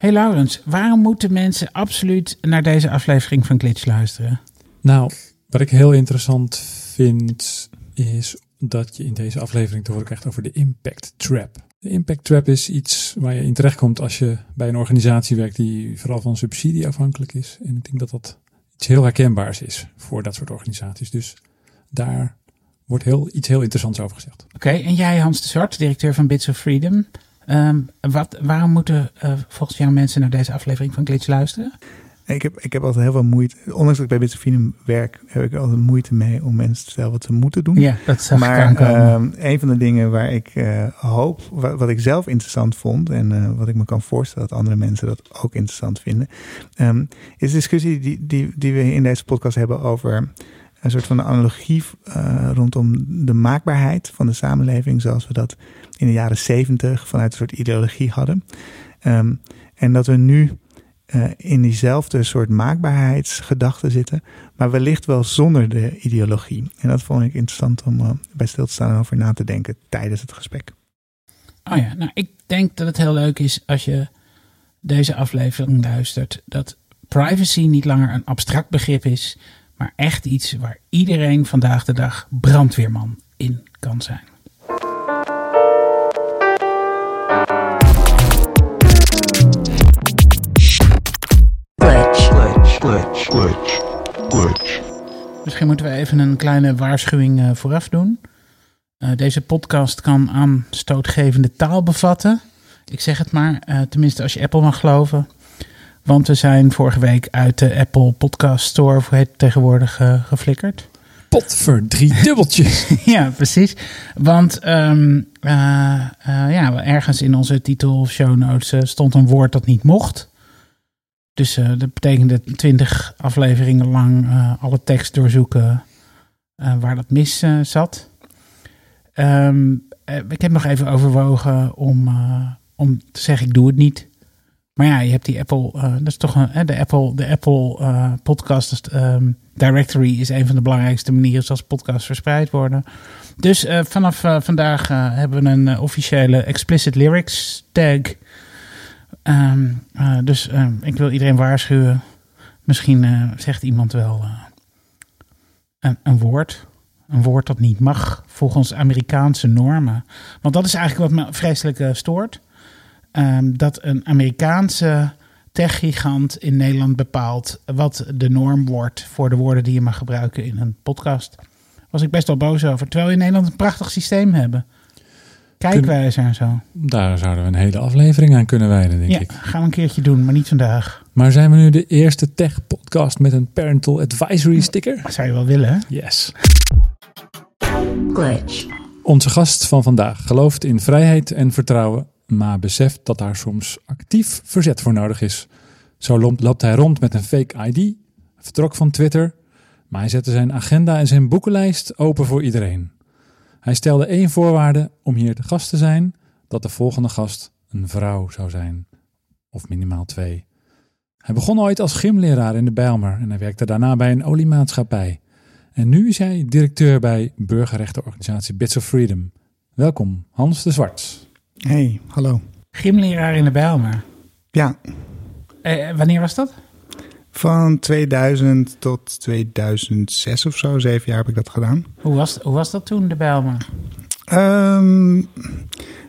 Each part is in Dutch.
Hey Laurens, waarom moeten mensen absoluut naar deze aflevering van Glitch luisteren? Nou, wat ik heel interessant vind, is dat je in deze aflevering te horen krijgt over de impact trap. De impact trap is iets waar je in terechtkomt als je bij een organisatie werkt die vooral van subsidie afhankelijk is. En ik denk dat dat iets heel herkenbaars is voor dat soort organisaties. Dus daar wordt heel, iets heel interessants over gezegd. Oké, en jij Hans de Zwart, directeur van Bits of Freedom. Um, wat, waarom moeten uh, volgens jou mensen naar deze aflevering van Glitch luisteren? Ik heb, ik heb altijd heel veel moeite. Ondanks dat ik bij Bits of Freedom werk, heb ik altijd moeite mee om mensen te vertellen wat ze moeten doen. Ja, dat zag maar, um, een van de dingen waar ik uh, hoop, wat, wat, ik zelf interessant vond en uh, wat ik me kan voorstellen dat andere mensen dat ook interessant vinden, um, is de discussie die, die, die we in deze podcast hebben over een soort van analogie uh, rondom de maakbaarheid van de samenleving, zoals we dat in de jaren zeventig vanuit een soort ideologie hadden. Um, en dat we nu uh, in diezelfde soort maakbaarheidsgedachten zitten, maar wellicht wel zonder de ideologie. En dat vond ik interessant om uh, bij stil te staan en over na te denken tijdens het gesprek. Oh ja, nou ik denk dat het heel leuk is als je deze aflevering luistert, dat privacy niet langer een abstract begrip is, maar echt iets waar iedereen vandaag de dag brandweerman in kan zijn. Misschien moeten we even een kleine waarschuwing uh, vooraf doen. Uh, deze podcast kan aanstootgevende taal bevatten. Ik zeg het maar, uh, tenminste als je Apple mag geloven. Want we zijn vorige week uit de Apple Podcast Store, heet het tegenwoordig, geflikkerd. Pot drie dubbeltjes. ja, precies. Want um, ja, ergens in onze titel of show notes stond een woord dat niet mocht. Dus uh, dat betekende twintig afleveringen lang uh, alle tekst doorzoeken uh, waar dat mis zat. Um, ik heb nog even overwogen om, om te zeggen ik doe het niet. Maar ja, je hebt die Apple, dat is toch de Apple, de Apple podcast um, directory is een van de belangrijkste manieren zoals podcasts verspreid worden. Dus vanaf vandaag hebben we een officiële explicit lyrics tag uh, dus uh, ik wil iedereen waarschuwen. Misschien uh, zegt iemand wel een, een, woord. Een woord dat niet mag volgens Amerikaanse normen. Want dat is eigenlijk wat me vreselijk stoort. Um, dat een Amerikaanse techgigant in Nederland bepaalt wat de norm wordt voor de woorden die je mag gebruiken in een podcast. Was ik best wel boos over. Terwijl we in Nederland een prachtig systeem hebben. Kijkwijzer en zo. Daar zouden we een hele aflevering aan kunnen wijden, denk ja, ik. gaan we een keertje doen, maar niet vandaag. Maar zijn we nu de eerste tech-podcast met een parental advisory sticker? Dat zou je wel willen, hè? Yes. Glitch. Onze gast van vandaag gelooft in vrijheid en vertrouwen, maar beseft dat daar soms actief verzet voor nodig is. Zo loopt hij rond met een fake ID, vertrok van Twitter, maar hij zette zijn agenda en zijn boekenlijst open voor iedereen. Hij stelde één voorwaarde om hier de gast te zijn: dat de volgende gast een vrouw zou zijn. Of minimaal twee. Hij begon ooit als gymleraar in de Bijlmer en hij werkte daarna bij een oliemaatschappij. En nu is hij directeur bij burgerrechtenorganisatie Bits of Freedom. Welkom, Hans de Zwart. Hey, hallo. Gymleraar in de Bijlmer. Ja. Eh, wanneer was dat? Van 2000 tot 2006 of zo, zeven jaar heb ik dat gedaan. Hoe was, hoe was dat toen, de Bijlmer? Um,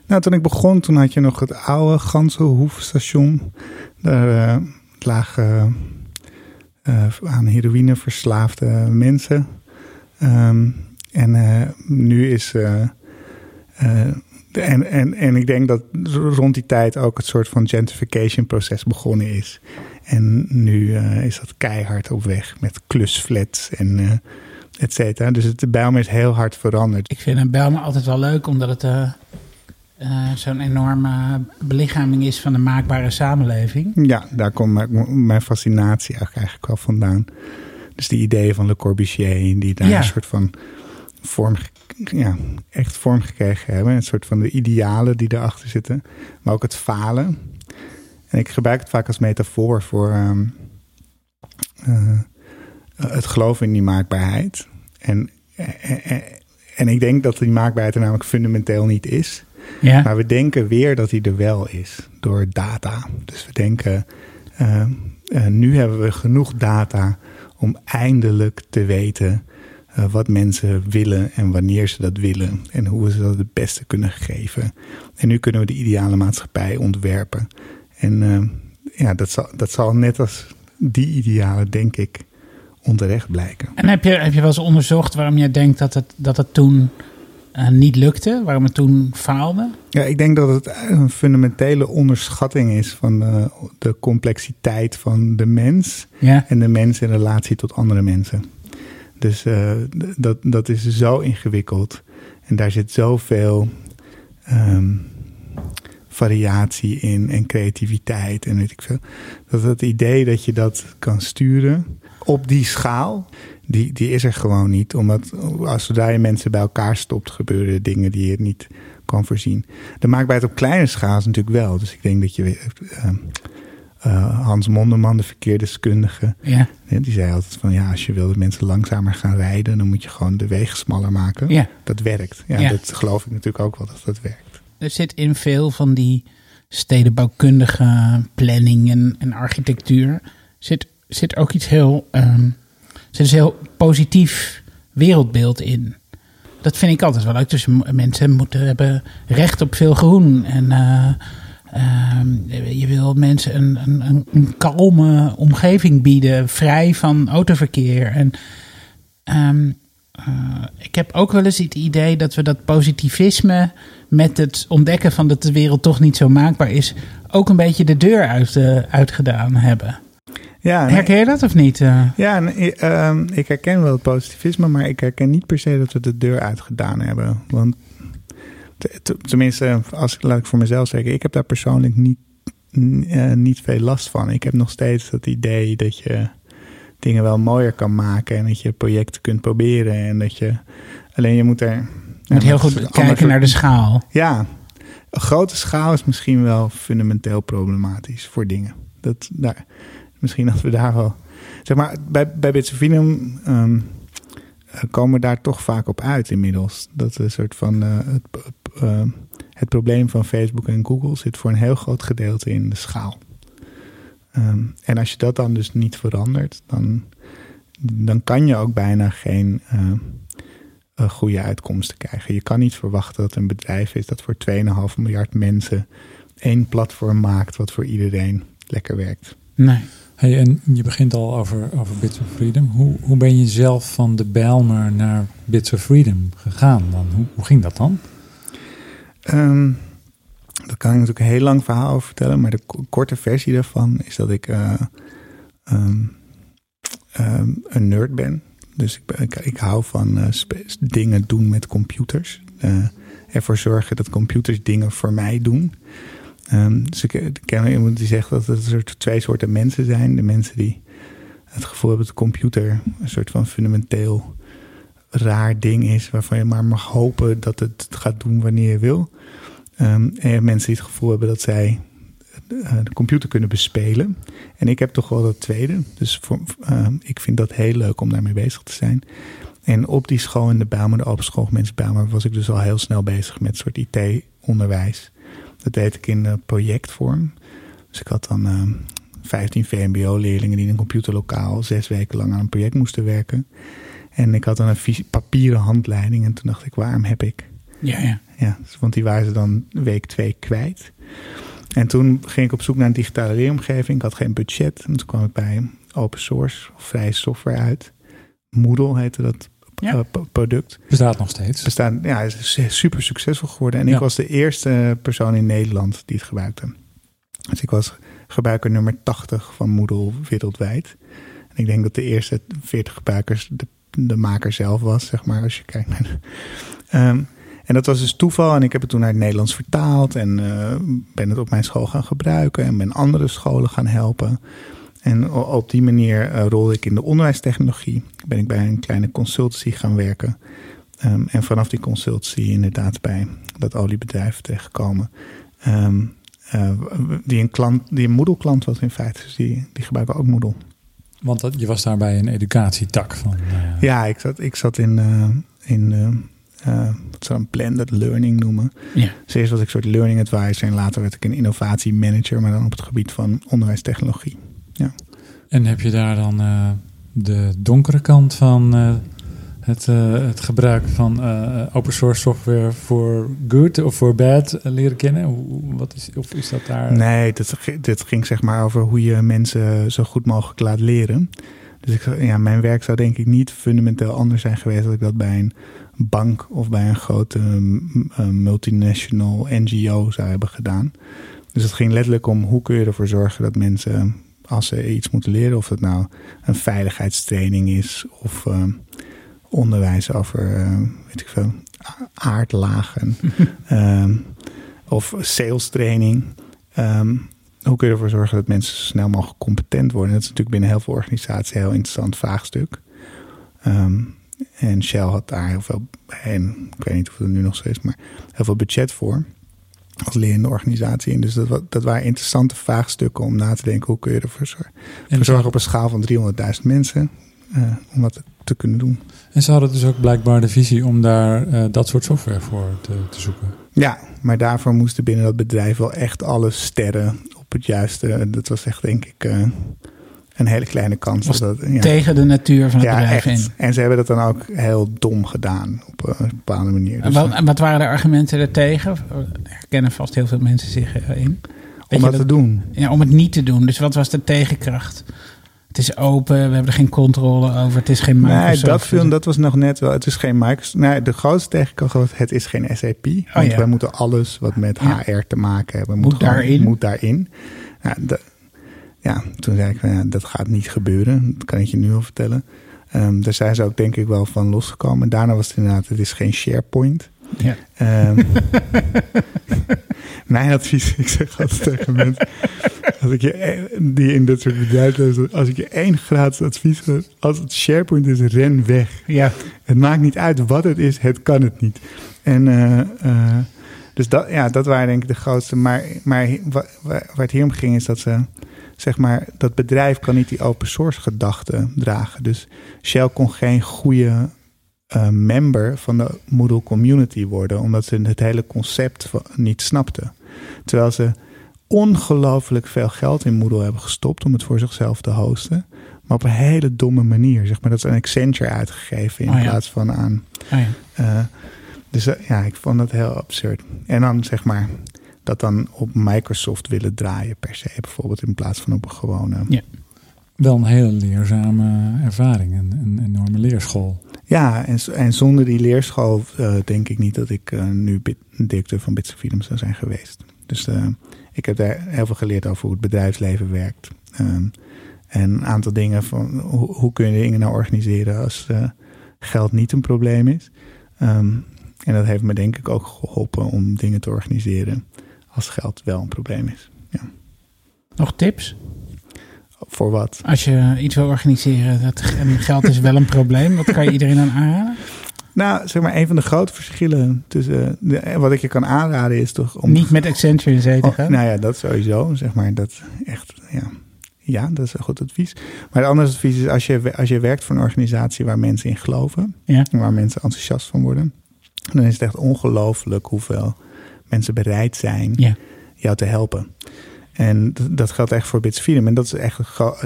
nou, toen ik begon, toen had je nog het oude Gansenhoefstation. Daar uh, lagen uh, aan heroïne verslaafde mensen. Um, en uh, nu is... en, en, en ik denk dat rond die tijd ook het soort van gentrification proces begonnen is. En nu uh, is dat keihard op weg met klusflats en uh, et cetera. Dus het Bijlmer is heel hard veranderd. Ik vind een Bijlmer altijd wel leuk, omdat het uh, zo'n enorme belichaming is van de maakbare samenleving. Ja, daar komt mijn, mijn fascinatie eigenlijk wel vandaan. Dus die ideeën van Le Corbusier, die daar ja. een soort van vorm, ja, echt vorm gekregen hebben. Een soort van de idealen die erachter zitten. Maar ook het falen. En ik gebruik het vaak als metafoor voor um, uh, het geloof in die maakbaarheid. En, en, en ik denk dat die maakbaarheid er namelijk fundamenteel niet is. Ja. Maar we denken weer dat hij er wel is door data. Dus we denken, eh, eh, nu hebben we genoeg data om eindelijk te weten eh, wat mensen willen en wanneer ze dat willen. En hoe we ze dat het beste kunnen geven. En nu kunnen we de ideale maatschappij ontwerpen. En eh, ja, dat zal, dat zal net als die idealen, denk ik, onterecht blijken. En heb je, heb je wel eens onderzocht waarom jij denkt dat het, dat het toen eh, niet lukte? Waarom het toen faalde? Ja, ik denk dat het een fundamentele onderschatting is van de, de complexiteit van de mens Ja. en de mens in relatie tot andere mensen. Dus eh, dat, dat is zo ingewikkeld en daar zit zoveel ehm, variatie in en creativiteit en weet ik veel. Dat het idee dat je dat kan sturen op die schaal, die, die is er gewoon niet. Omdat als zodra je mensen bij elkaar stopt, gebeuren dingen die je niet kan voorzien. De maakbaarheid op kleine schaal is natuurlijk wel. Dus ik denk dat je eh, eh, Hans Monderman, de verkeersdeskundige, Ja. die zei altijd van ja, als je wil dat mensen langzamer gaan rijden, dan moet je gewoon de wegen smaller maken. Ja. Dat werkt. Ja, Ja. dat geloof ik natuurlijk ook wel dat dat werkt. Er zit in veel van die stedenbouwkundige planning en, en architectuur zit, zit ook iets heel, ehm, zit een heel positief wereldbeeld in. Dat vind ik altijd wel leuk. Dus mensen moeten hebben recht op veel groen. En eh, ehm, je wil mensen een, een, een, een kalme omgeving bieden, vrij van autoverkeer. En Ehm, eh, ik heb ook wel eens het idee dat we dat positivisme met het ontdekken van dat de wereld toch niet zo maakbaar is, ook een beetje de deur uit, eh, uitgedaan hebben. Ja, nee, Herken je dat of niet? eh? ja nee, ehm, ik herken wel het positivisme, maar ik herken niet per se dat we de deur uitgedaan hebben. Want tenminste, als laat ik voor mezelf zeggen, ik heb daar persoonlijk niet, eh, niet veel last van. Ik heb nog steeds dat idee dat je dingen wel mooier kan maken en dat je projecten kunt proberen en dat je alleen je moet er Je moet heel goed kijken soort- naar de schaal. Ja, een grote schaal is misschien wel fundamenteel problematisch voor dingen. Dat, daar, misschien dat we daar wel. Zeg maar, bij, bij Bits of Freedom, ehm, eh, komen we daar toch vaak op uit inmiddels. Dat een soort van. eh, het, eh, het probleem van Facebook en Google zit voor een heel groot gedeelte in de schaal. Ehm, en als je dat dan dus niet verandert, dan, dan kan je ook bijna geen. eh, goede uitkomsten krijgen. Je kan niet verwachten dat een bedrijf is dat voor 2,5 miljard mensen één platform maakt wat voor iedereen lekker werkt. Nee. Hey, en je begint al over, over Bits of Freedom. Hoe, hoe ben je zelf van de Bijlmer naar Bits of Freedom gegaan dan? Hoe, hoe ging dat dan? Ehm, daar kan ik natuurlijk een heel lang verhaal over vertellen, maar de ko- korte versie daarvan is dat ik eh, ehm, ehm, een nerd ben. Dus ik, ik, hou van eh, dingen doen met computers. Eh, ervoor zorgen dat computers dingen voor mij doen. Dus ik, ken iemand die zegt dat er twee soorten mensen zijn. De mensen die het gevoel hebben dat de computer een soort van fundamenteel raar ding is, waarvan je maar mag hopen dat het gaat doen wanneer je wil. Ehm, en mensen die het gevoel hebben dat zij eh, de computer kunnen bespelen. En ik heb toch wel dat tweede. Dus voor, ehm, ik vind dat heel leuk om daarmee bezig te zijn. En op die school in de Bijlmer, de Open School Bijlmer, was ik dus al heel snel bezig met soort IT-onderwijs. Dat deed ik in eh, projectvorm. Dus ik had dan ehm 15 VMBO-leerlingen die in een computerlokaal zes weken lang aan een project moesten werken. En ik had dan een papieren handleiding. En toen dacht ik, waarom heb ik Ja, ja. ja, dus- want die waren ze dan week twee kwijt. En toen ging ik op zoek naar een digitale leeromgeving. Ik had geen budget. En toen kwam ik bij open source of vrije software uit. Moodle heette dat Ja. product. Bestaat nog steeds. Bestaan, ja, het is super succesvol geworden. En ik was de eerste persoon in Nederland die het gebruikte. Dus ik was gebruiker nummer 80 van Moodle wereldwijd. En ik denk dat de eerste 40 gebruikers de, de maker zelf was, zeg maar, als je kijkt naar Ehm, en dat was dus toeval. En ik heb het toen naar het Nederlands vertaald. En eh, ben het op mijn school gaan gebruiken. En ben andere scholen gaan helpen. En op die manier eh, rolde ik in de onderwijstechnologie. Ben ik bij een kleine consultancy gaan werken. Ehm, en vanaf die consultancy inderdaad bij dat oliebedrijf terechtgekomen. Ehm, eh, die een klant, die een Moodle klant was in feite. Dus die, die gebruiken ook Moodle. Want dat, je was daarbij een educatietak van. eh, Ja, ik zat, ik zat in, eh, in eh, wat ze dan blended learning noemen. Ja. Dus eerst was ik een soort learning advisor en later werd ik een innovatiemanager, maar dan op het gebied van onderwijstechnologie. En heb je daar dan eh, de donkere kant van eh, het, eh, het gebruik van eh, open source software voor good of voor bad eh, leren kennen? Wat is, of is dat daar? Nee, dit, ging zeg maar over hoe je mensen zo goed mogelijk laat leren. Dus ik, ja, mijn werk zou denk ik niet fundamenteel anders zijn geweest als ik dat bij een bank of bij een grote mm, eh, multinational NGO zou hebben gedaan. Dus het ging letterlijk om hoe kun je ervoor zorgen dat mensen, als ze iets moeten leren, of het nou een veiligheidstraining is of onderwijs over, eh, weet ik veel, aardlagen ehm, of sales training. Ehm, hoe kun je ervoor zorgen dat mensen zo snel mogelijk competent worden? Dat is natuurlijk binnen heel veel organisaties een heel interessant vraagstuk. Ehm, en Shell had daar heel veel, en ik weet niet of het nu nog zo is, maar heel veel budget voor. Als lerende organisatie. En dus dat, dat waren interessante vraagstukken om na te denken. Hoe kun je ervoor zorgen? en, Voor zorgen op een schaal van 300.000 mensen. Eh, om dat te, kunnen doen. en ze hadden dus ook blijkbaar de visie om daar eh, dat soort software voor te, te zoeken. Ja, maar daarvoor moesten binnen dat bedrijf wel echt alle sterren op het juiste. Dat was echt, denk ik, eh, een hele kleine kans. Was dat, dat- ja. Tegen de natuur van het ja, bedrijf echt. in. En ze hebben dat dan ook heel dom gedaan op een bepaalde manier. En Dus, wat, wat waren de argumenten ertegen? Er kennen vast heel veel mensen zich erin. om je dat te doen. Ja, om het niet te doen. Dus wat was de tegenkracht? Het is open, we hebben er geen controle over. Het is geen Microsoft. Nee, dat, film, dat was nog net wel. Het is geen Microsoft. Nee, de grootste tegenkracht was: het is geen SAP. Want ja. wij moeten alles wat met Ja. HR te maken hebben, Moet gewoon- daarin. Moet daarin. Ja, de- ja, toen zei ik: van, ja, dat gaat niet gebeuren. Dat kan ik je nu al vertellen. Ehm, daar zijn ze ook denk ik wel van losgekomen. Daarna was het inderdaad: het is geen SharePoint. Ja. Ehm, mijn advies, ik zeg altijd tegen mensen, als ik je, die in dat soort bedrijven als ik je één gratis advies geef, als het SharePoint is, ren weg. ja. Het maakt niet uit wat het is, het kan het niet. En eh, eh, dus dat, ja, dat waren denk ik de grootste. Maar, maar wa- wa- waar het hier om ging is dat ze, zeg maar, dat bedrijf kan niet die open source gedachte dragen. Dus Shell kon geen goede eh, member van de Moodle community worden, omdat ze het hele concept van- niet snapten. Terwijl ze ongelooflijk veel geld in Moodle hebben gestopt om het voor zichzelf te hosten. Maar op een hele domme manier. Zeg maar dat ze een Accenture uitgegeven in Oh ja. plaats van aan. Oh ja. eh, dus eh, ja, ik vond dat heel absurd. En dan zeg maar dat dan op Microsoft willen draaien per se. Bijvoorbeeld in plaats van op een gewone. Ja. Wel een hele leerzame ervaring, een, een enorme leerschool. Ja, en, en zonder die leerschool eh, denk ik niet dat ik nu bit, directeur van Bits Freedom zou zijn geweest. Dus eh, ik heb daar heel veel geleerd over hoe het bedrijfsleven werkt. Ehm, en een aantal dingen van hoe, hoe kun je dingen nou organiseren als eh, geld niet een probleem is. Ehm, en dat heeft me denk ik ook geholpen om dingen te organiseren als geld wel een probleem is. Nog tips? Voor wat? Als je iets wil organiseren dat, en geld is wel een probleem. Wat kan je iedereen aan aanraden? Nou, zeg maar, een van de grote verschillen tussen de, wat ik je kan aanraden is toch om Niet met Accenture in zee te Oh, gaan. nou ja, dat sowieso. Zeg maar dat echt, ja. Ja, dat is een goed advies. Maar het andere advies is als je, als je werkt voor een organisatie waar mensen in geloven, Ja. waar mensen enthousiast van worden, dan is het echt ongelooflijk hoeveel mensen bereid zijn Ja. jou te helpen. En dat geldt echt voor Bits Freedom. En dat is echt,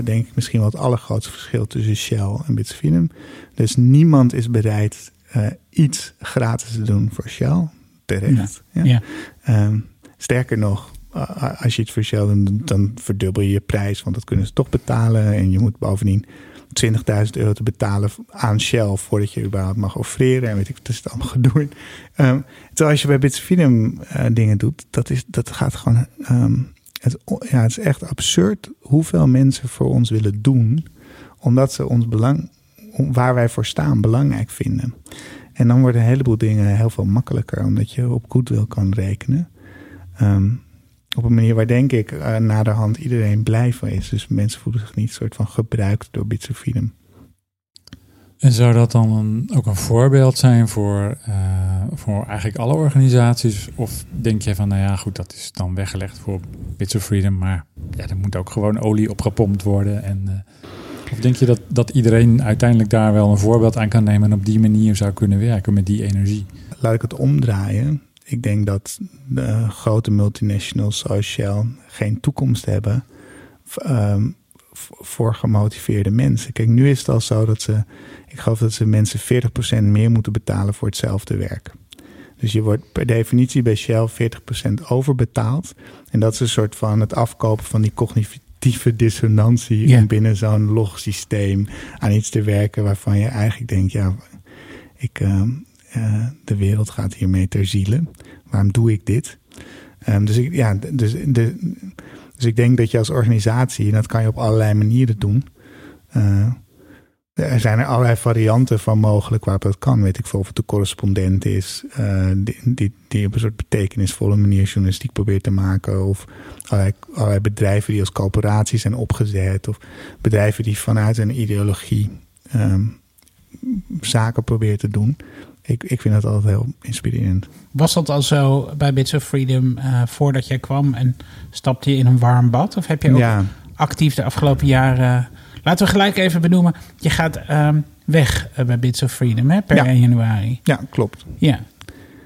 denk ik, misschien wel het allergrootste verschil tussen Shell en Bits Freedom. Dus niemand is bereid eh, iets gratis te doen voor Shell. Terecht. Ja. Ja. Ehm, sterker nog, als je iets voor Shell doet, dan verdubbel je je prijs, want dat kunnen ze toch betalen. En je moet bovendien 20.000 euro te betalen aan Shell voordat je überhaupt mag offreren. En weet ik, wat is het allemaal gedoe. Ehm, terwijl als je bij Bits Freedom eh, dingen doet, dat, is, dat gaat gewoon. ehm, het, ja, het is echt absurd hoeveel mensen voor ons willen doen, omdat ze ons belang, waar wij voor staan, belangrijk vinden. En dan worden een heleboel dingen heel veel makkelijker, omdat je op goodwill kan rekenen. Ehm, op een manier waar denk ik uh, naderhand iedereen blij van is. Dus mensen voelen zich niet soort van gebruikt door Bits of Freedom. En zou dat dan ook een voorbeeld zijn voor, uh, voor eigenlijk alle organisaties? Of denk je van, nou ja, goed, dat is dan weggelegd voor Bits of Freedom, maar ja, er moet ook gewoon olie op gepompt worden. En, uh... Of denk je dat, dat iedereen uiteindelijk daar wel een voorbeeld aan kan nemen en op die manier zou kunnen werken met die energie? Laat ik het omdraaien. Ik denk dat de grote multinationals zoals Shell geen toekomst hebben ehm, voor gemotiveerde mensen. Kijk, nu is het al zo dat ze, ik geloof dat ze mensen 40% meer moeten betalen voor hetzelfde werk. Dus je wordt per definitie bij Shell 40% overbetaald. En dat is een soort van het afkopen van die cognitieve dissonantie Ja. om binnen zo'n log systeem aan iets te werken waarvan je eigenlijk denkt, ja, ik, ehm, eh, de wereld gaat hiermee ter ziele. Waarom doe ik dit? Ehm, dus, ik, ja, dus, de, dus ik denk dat je als organisatie, en dat kan je op allerlei manieren doen. eh, er zijn er allerlei varianten van mogelijk waarop dat kan. Weet ik veel of het de correspondent is, eh, die, die, die op een soort betekenisvolle manier journalistiek probeert te maken. Of allerlei, allerlei bedrijven die als coöperatie zijn opgezet. Of bedrijven die vanuit een ideologie ehm, zaken proberen te doen. Ik, ik vind dat altijd heel inspirerend. Was dat al zo bij Bits of Freedom eh, voordat jij kwam en stapte je in een warm bad? Of heb je ook Ja, actief de afgelopen jaren... Laten we gelijk even benoemen. Je gaat ehm, weg eh, bij Bits of Freedom hè, per Ja. 1 januari. ja klopt. Ja.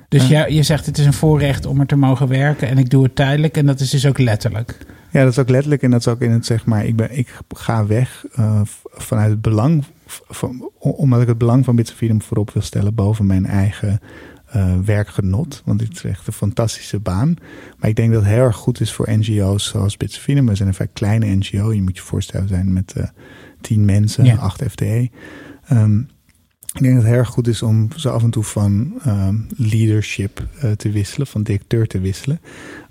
Dus Ja. jij- je zegt het is een voorrecht om er te mogen werken en ik doe het tijdelijk. En dat is dus ook letterlijk. Ja, dat is ook letterlijk en dat is ook in het zeg maar, ik, ben, ik ga weg eh, vanuit het belang, van, omdat ik het belang van Bits of Freedom voorop wil stellen boven mijn eigen eh, werkgenot. Want dit is echt een fantastische baan. Maar ik denk dat het heel erg goed is voor NGO's zoals Freedom. We zijn een vrij kleine NGO. Je moet je voorstellen, we zijn met eh tien mensen, Ja. acht FTE. Ehm, ik denk dat het heel erg goed is om zo af en toe van ehm, leadership eh, te wisselen, van directeur te wisselen.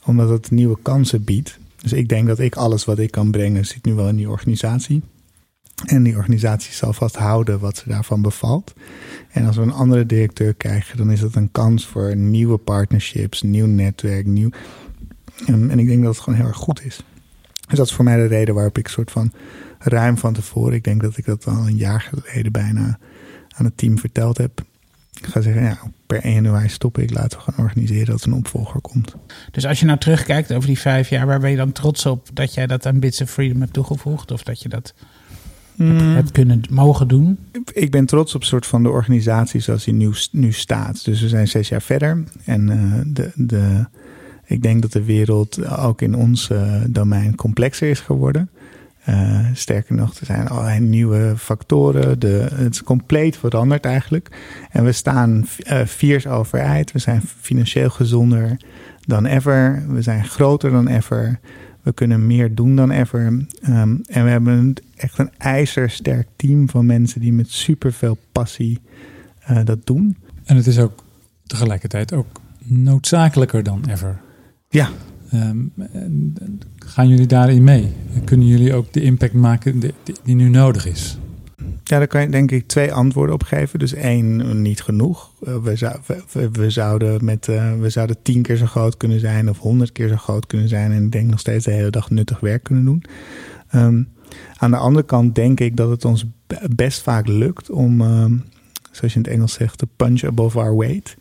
Omdat het nieuwe kansen biedt. Dus ik denk dat ik alles wat ik kan brengen, zit nu wel in die organisatie. En die organisatie zal vasthouden wat ze daarvan bevalt. En als we een andere directeur krijgen, dan is dat een kans voor nieuwe partnerships, nieuw netwerk, nieuw. En, ik denk dat het gewoon heel erg goed is. Dus dat is voor mij de reden waarop ik soort van ruim van tevoren, ik denk dat ik dat al een jaar geleden bijna aan het team verteld heb. Ik ga zeggen, ja, per 1 januari stop ik, laten we gaan organiseren dat een opvolger komt. Dus als je nou terugkijkt over die vijf jaar, waar ben je dan trots op dat jij dat aan Bits of Freedom hebt toegevoegd? Of dat je dat hebt kunnen mogen doen? ik ben trots op soort van de organisatie zoals die nu, nu staat. Dus we zijn zes jaar verder. En eh, de, de, ik denk dat de wereld ook in ons eh, domein complexer is geworden. Eh, sterker nog, er zijn allerlei nieuwe factoren. De, het is compleet veranderd eigenlijk. En we staan eh viers overeind. We zijn financieel gezonder dan ever. We zijn groter dan ever. We kunnen meer doen dan ever. Ehm, en we hebben echt een ijzersterk team van mensen die met superveel passie eh, dat doen. En het is ook tegelijkertijd ook noodzakelijker dan ever. Ja, Ehm, gaan jullie daarin mee? Kunnen jullie ook de impact maken die- die nu nodig is? Ja, daar kan je denk ik twee antwoorden op geven. Dus één, niet genoeg. Eh, we, we, zouden met, eh, we zouden tien keer zo groot kunnen zijn of honderd keer zo groot kunnen zijn. En ik denk nog steeds de hele dag nuttig werk kunnen doen. Ehm, aan de andere kant denk ik dat het ons be- best vaak lukt om, ehm, zoals je in het Engels zegt, te punch above our weight.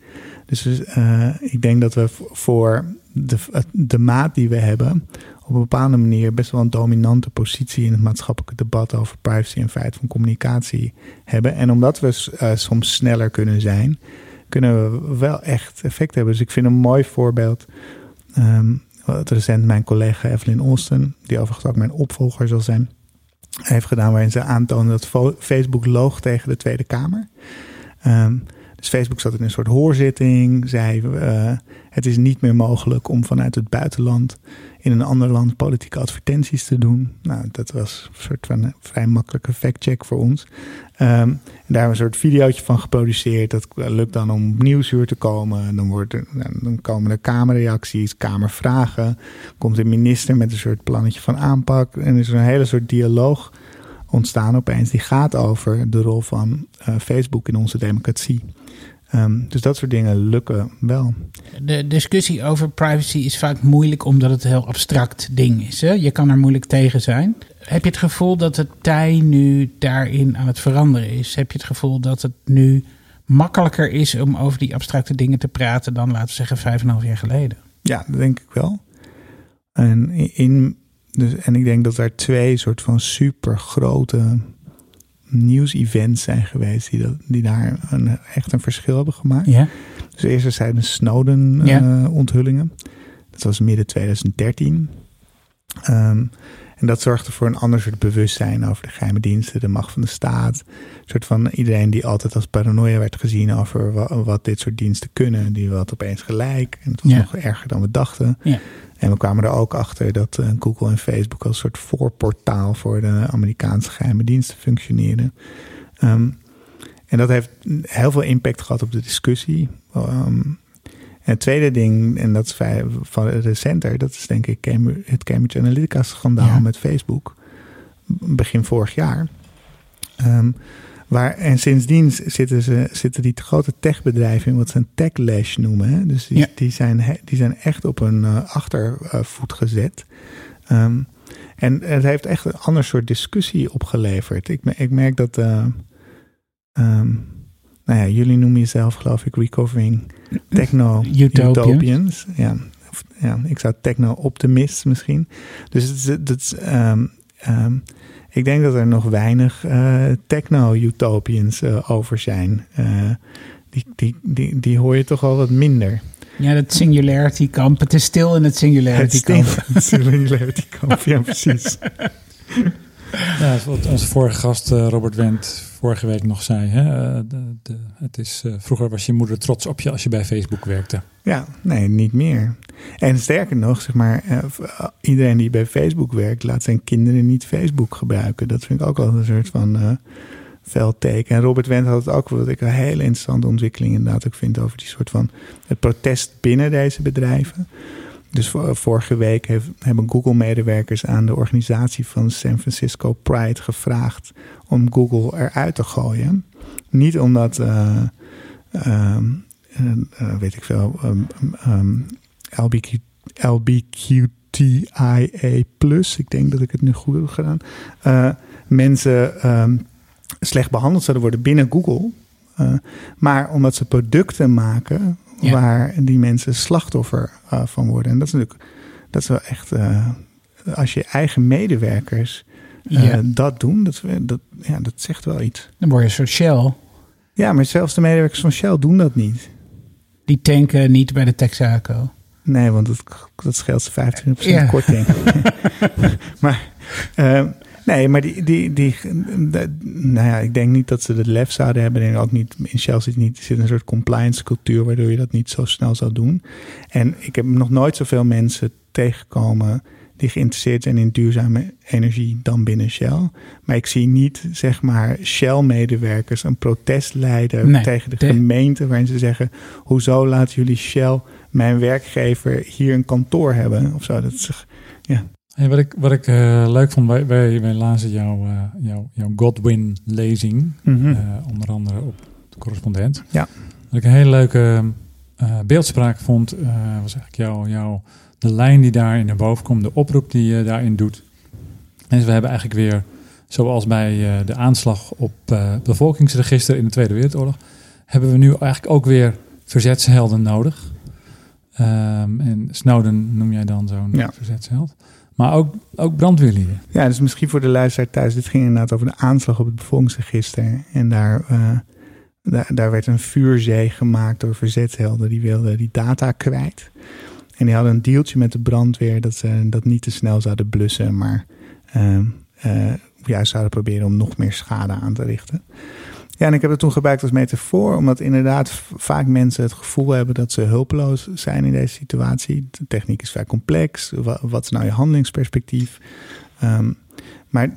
Dus eh, ik denk dat we voor de, de maat die we hebben, op een bepaalde manier best wel een dominante positie in het maatschappelijke debat over privacy en vrijheid van communicatie hebben. En omdat we eh, soms sneller kunnen zijn, kunnen we wel echt effect hebben. Dus ik vind een mooi voorbeeld. ehm, wat recent mijn collega Evelyn Austin, die overigens ook mijn opvolger zal zijn, heeft gedaan waarin ze aantoonde dat Facebook loog tegen de Tweede Kamer. Ehm, dus Facebook zat in een soort hoorzitting, zei eh, het is niet meer mogelijk om vanuit het buitenland in een ander land politieke advertenties te doen. Nou, dat was een soort van een vrij makkelijke factcheck voor ons. Ehm, daar hebben we een soort videootje van geproduceerd. Dat lukt dan om op nieuwsuur te komen. Dan, wordt nou, dan komen er kamerreacties, kamervragen. Komt de minister met een soort plannetje van aanpak. En er is een hele soort dialoog ontstaan opeens. Die gaat over de rol van eh, Facebook in onze democratie. Ehm, dus dat soort dingen lukken wel. De discussie over privacy is vaak moeilijk omdat het een heel abstract ding is. Hè? Je kan er moeilijk tegen zijn. Heb je het gevoel dat het tij nu daarin aan het veranderen is? Heb je het gevoel dat het nu makkelijker is om over die abstracte dingen te praten dan, laten we zeggen, vijf en een half jaar geleden? Ja, dat denk ik wel. En, in, dus, en ik denk dat er twee soort van super grote nieuws-events zijn geweest die, dat, die daar een, echt een verschil hebben gemaakt. Ja. Dus eerst zijn de Ja. Snowden-onthullingen. dat was midden 2013. Ehm, en dat zorgde voor een ander soort bewustzijn over de geheime diensten, de macht van de staat. Een soort van iedereen die altijd als paranoia werd gezien over wa- wat, dit soort diensten kunnen, die had opeens gelijk. En het was Ja. nog erger dan we dachten. Ja. En we kwamen er ook achter dat eh, Google en Facebook als soort voorportaal voor de Amerikaanse geheime diensten functioneren. Ehm, en dat heeft heel veel impact gehad op de discussie. Ehm, en het tweede ding, en dat is vrij van recenter, dat is denk ik het Cambridge Analytica schandaal Ja. met Facebook. Begin vorig jaar. Ehm, waar, en sindsdien zitten, ze, zitten die grote techbedrijven in wat ze een techlash noemen. Hè? Dus die, Ja. die, zijn, die zijn echt op een eh, achtervoet gezet. Ehm, en het heeft echt een ander soort discussie opgeleverd. Ik, ik merk dat. eh, ehm, nou ja, jullie noemen jezelf, geloof ik, Recovering Techno Utopians. Utopians. Ja, Of, ja, ik zou Techno Optimist misschien. Dus het ehm, ik denk dat er nog weinig eh, Techno Utopians eh, over zijn. Eh, die, die, die, die hoor je toch wel wat minder. Ja, dat Singularity Kamp. Het is stil in het Singularity Het Kamp. stinkt. Singularity Kamp, ja precies. Ja, wat onze vorige gast Robert Wendt vorige week nog zei. Hè? eh, de, de, het is, eh, vroeger was je moeder trots op je als je bij Facebook werkte. Ja, nee, niet meer. En sterker nog, zeg maar, eh, iedereen die bij Facebook werkt, laat zijn kinderen niet Facebook gebruiken. Dat vind ik ook wel een soort van eh veldteken. En Robert Wendt had het ook, wat ik een hele interessante ontwikkeling inderdaad ook vind over die soort van het protest binnen deze bedrijven. Dus vor- vorige week hebben Google-medewerkers aan de organisatie van San Francisco Pride gevraagd om Google eruit te gooien. Niet omdat, eh, ehm, eh, eh, weet ik veel, um, um, LBQ, LBQTIA+, ik denk dat ik het nu goed heb gedaan, mensen ehm, slecht behandeld zouden worden binnen Google. Maar omdat ze producten maken Ja. waar die mensen slachtoffer eh, van worden. En dat is natuurlijk, dat is wel echt, eh, als je eigen medewerkers eh, Ja. dat doen, dat, dat, ja, dat zegt wel iets. Dan word je een soort Shell. Ja, maar zelfs de medewerkers van Shell doen dat niet. Die tanken niet bij de Texaco. Nee, want dat, dat scheelt ze 25% Ja. korting. maar, nee, maar die, die, die, de- nou ja, ik denk niet dat ze de lef zouden hebben. En ook niet, in Shell zit, niet, zit een soort compliance cultuur waardoor je dat niet zo snel zou doen. En ik heb nog nooit zoveel mensen tegengekomen die geïnteresseerd zijn in duurzame energie dan binnen Shell. Maar ik zie niet, zeg maar, Shell-medewerkers een protest leiden Nee, tegen de, de- gemeente waarin ze zeggen: hoezo laten jullie Shell, mijn werkgever, hier een kantoor hebben? Of zo. Dat is, Hey, wat ik, wat ik eh, leuk vond, wij, wij, wij lazen jouw, eh, jouw, jouw Godwin-lezing. Mhm. eh, onder andere op de correspondent. Ja. Wat ik een hele leuke beeldspraak vond, was eigenlijk jouw, jouw, de lijn die daarin naar boven komt, de oproep die je daarin doet. En dus we hebben eigenlijk weer, zoals bij de aanslag op het bevolkingsregister in de Tweede Wereldoorlog, hebben we nu eigenlijk ook weer verzetshelden nodig. Ehm, en Snowden noem jij dan zo'n Ja. verzetsheld. Maar ook, ook brandweerlieden. Ja, dus misschien voor de luisteraar thuis. Dit ging inderdaad over de aanslag op het bevolkingsregister. En daar, eh, daar, werd een vuurzee gemaakt door verzetshelden. Die wilden die data kwijt. En die hadden een dealtje met de brandweer dat ze dat niet te snel zouden blussen. Maar eh, eh, juist zouden proberen om nog meer schade aan te richten. Ja, en ik heb het toen gebruikt als metafoor, omdat inderdaad vaak mensen het gevoel hebben dat ze hulpeloos zijn in deze situatie. De techniek is vrij complex. Wa- Wat is nou je handelingsperspectief? Ehm, maar,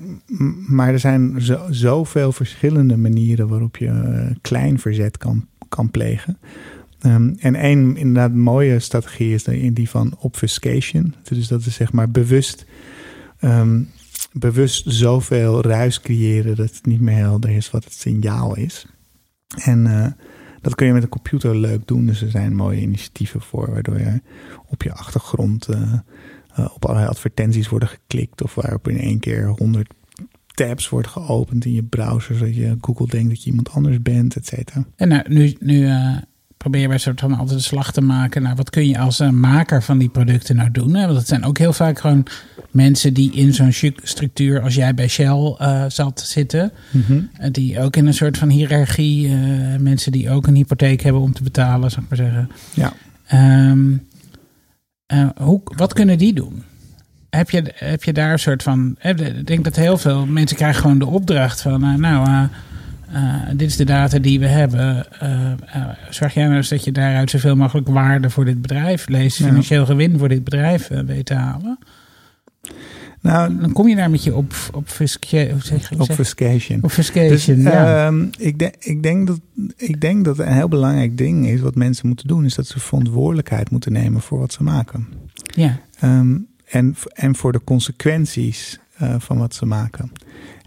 maar er zijn zo, zoveel verschillende manieren waarop je eh, klein verzet kan, kan plegen. Ehm, en één inderdaad mooie strategie is die van obfuscation. Dus dat is zeg maar bewust, ehm, bewust zoveel ruis creëren dat het niet meer helder is wat het signaal is. En eh, dat kun je met een computer leuk doen. Dus er zijn mooie initiatieven voor, waardoor je op je achtergrond eh, eh, op allerlei advertenties worden geklikt. Of waarop in één keer honderd tabs wordt geopend in je browser, zodat je Google denkt dat je iemand anders bent, et cetera. En nou, nu, nu proberen wij soort van altijd de slag te maken. Nou, wat kun je als een maker van die producten nou doen? Hè? Want het zijn ook heel vaak gewoon mensen die in zo'n structuur als jij bij Shell eh, zat zitten. Eh, die ook in een soort van hiërarchie, eh, mensen die ook een hypotheek hebben om te betalen, zou ik maar zeggen. Ja. Ehm, eh, hoe, wat kunnen die doen? Heb je, heb je daar een soort van. eh, Ik denk dat heel veel mensen krijgen gewoon de opdracht van. eh, nou, eh, dit is de data die we hebben. Eh, eh, zorg jij nou eens dat je daaruit zoveel mogelijk waarde voor dit bedrijf, lees financieel gewin voor dit bedrijf weet te halen. Nou, Dan kom je daar met je op, op, obfuscation. Dus, obfuscation. ja. ehm, ik, denk, ik, denk dat, ik denk dat een heel belangrijk ding is wat mensen moeten doen, is dat ze verantwoordelijkheid moeten nemen voor wat ze maken. ja. Ehm, en, en voor de consequenties van wat ze maken.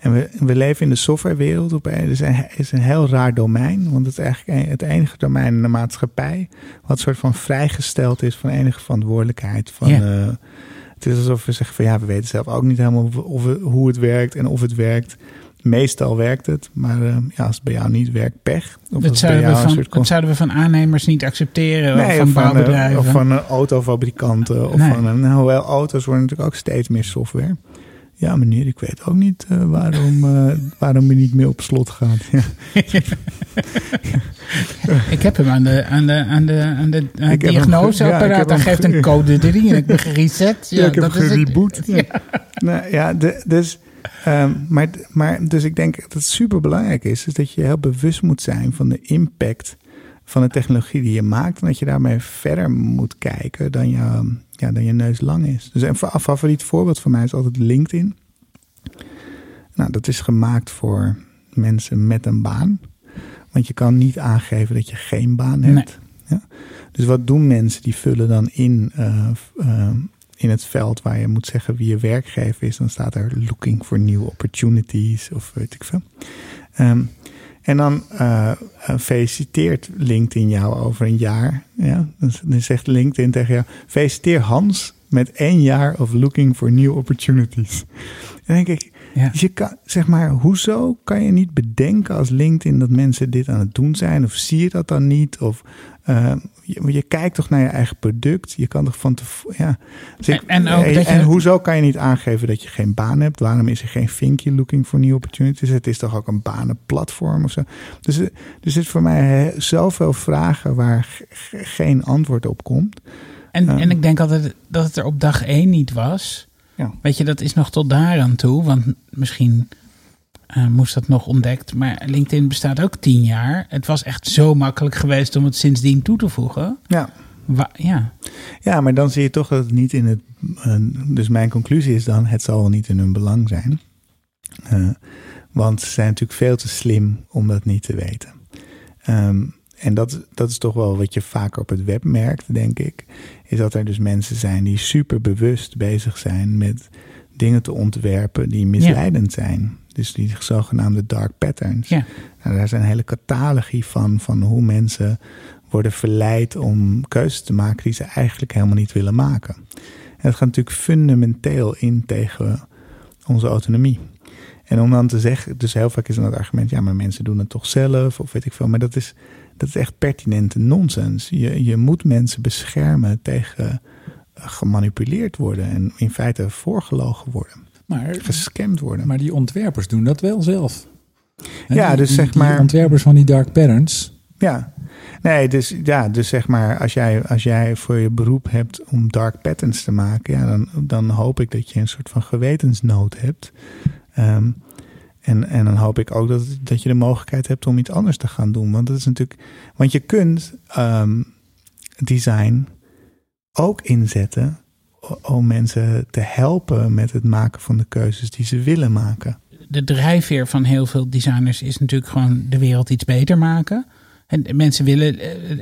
En we, we leven in de softwarewereld. Op, het is, een, is een heel raar domein. Want het is eigenlijk het enige domein in de maatschappij. wat soort van vrijgesteld is van enige verantwoordelijkheid. Van, eh, het is alsof we zeggen van ja, we weten zelf ook niet helemaal of, hoe het werkt en of het werkt. Meestal werkt het, maar eh, ja, als het bij jou niet werkt, pech. Of Dat zouden, we van, soort dat zouden we van aannemers niet accepteren. of Nee, van of van, bouwbedrijven. of van autofabrikanten. Of Nee. van, eh, nou, wel, auto's worden natuurlijk ook steeds meer software. Ja, meneer, ik weet ook niet eh, waarom, eh, waarom u niet meer op slot gaat. Ja. Ik heb hem aan de, aan de, aan de, aan de aan diagnoseapparaat. Hij hem geeft ge- een code 3 en ik ben gereset. Ja, Ja, ik heb dat gereboot. Ja. Nou, ja, de, dus, ehm, maar, maar, dus ik denk dat het super belangrijk is, is dat je heel bewust moet zijn van de impact van de technologie die je maakt. En dat je daarmee verder moet kijken dan je, ja, dan je neus lang is. Dus een fa- favoriet voorbeeld van mij is altijd LinkedIn. Nou, dat is gemaakt voor mensen met een baan. Want je kan niet aangeven dat je geen baan hebt. Ja? Dus wat doen mensen? Die vullen dan in, eh, eh, in het veld waar je moet zeggen wie je werkgever is. Dan staat er looking for new opportunities of weet ik veel. Ehm, en dan eh, feliciteert LinkedIn jou over een jaar. Ja? Dus dan zegt LinkedIn tegen jou: Feliciteer Hans met één jaar of looking for new opportunities. En dan denk ik, Ja. dus je kan, zeg maar, hoezo kan je niet bedenken als LinkedIn dat mensen dit aan het doen zijn? Of zie je dat dan niet? Of eh, je, je kijkt toch naar je eigen product? Je kan toch van tevoren. Ja. Dus ik- En- en ook eh, en hoezo kan je niet aangeven dat je geen baan hebt? Waarom is er geen vinkje looking for new opportunities? Het is toch ook een banenplatform of zo? Dus er er zit voor mij zoveel vragen waar geen antwoord op komt. En, en ik denk altijd dat het er op dag één niet was. Ja. Weet je, dat is nog tot daar aan toe. Want misschien eh, moest dat nog ontdekt. Maar LinkedIn bestaat ook tien jaar. Het was echt zo makkelijk geweest om het sindsdien toe te voegen. Ja. Wa- ja. Ja, maar dan zie je toch dat het niet in het. eh, dus mijn conclusie is dan: het zal wel niet in hun belang zijn. Eh, want ze zijn natuurlijk veel te slim om dat niet te weten. Ehm, en dat, dat is toch wel wat je vaker op het web merkt, denk ik. Is dat er dus mensen zijn die super bewust bezig zijn met dingen te ontwerpen die misleidend zijn. Dus die zogenaamde dark patterns. Ja. Nou, daar zijn een hele catalogie van, van hoe mensen worden verleid om keuzes te maken die ze eigenlijk helemaal niet willen maken. En dat gaat natuurlijk fundamenteel in tegen onze autonomie. En om dan te zeggen, dus heel vaak is dan het argument, ja, maar mensen doen het toch zelf, of weet ik veel. Maar dat is, dat is echt pertinente nonsens. Je, je moet mensen beschermen tegen eh, gemanipuleerd worden en in feite voorgelogen worden, Maar, gescamd worden. maar die ontwerpers doen dat wel zelf. Ja, die- dus die- zeg die maar- ontwerpers van die dark patterns. Ja, nee, dus, ja, dus zeg maar, als jij, als jij voor je beroep hebt om dark patterns te maken, ja, dan, dan hoop ik dat je een soort van gewetensnood hebt. Ehm, en, en dan hoop ik ook dat, dat je de mogelijkheid hebt om iets anders te gaan doen. Want dat is natuurlijk. Want je kunt ehm, design ook inzetten om mensen te helpen met het maken van de keuzes die ze willen maken. de drijfveer van heel veel designers is natuurlijk gewoon de wereld iets beter maken. En mensen willen eh,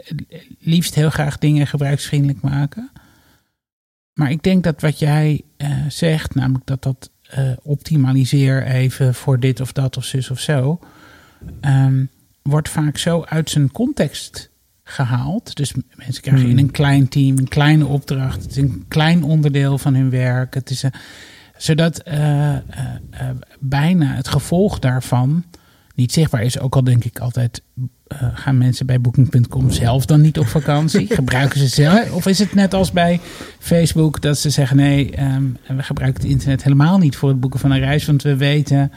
liefst heel graag dingen gebruiksvriendelijk maken. Maar ik denk dat wat jij eh, zegt, namelijk dat dat eh, optimaliseer even voor dit of dat of zus of zo, ehm, wordt vaak zo uit zijn context gehaald. Dus mensen krijgen in een klein team een kleine opdracht. Het is een klein onderdeel van hun werk. Het is een, zodat eh, eh, bijna het gevolg daarvan niet zichtbaar is. Ook al denk ik altijd, eh, gaan mensen bij Booking.com zelf dan niet op vakantie? Gebruiken ze zelf? Of is het net als bij Facebook dat ze zeggen, nee, ehm, we gebruiken het internet helemaal niet voor het boeken van een reis, want we weten,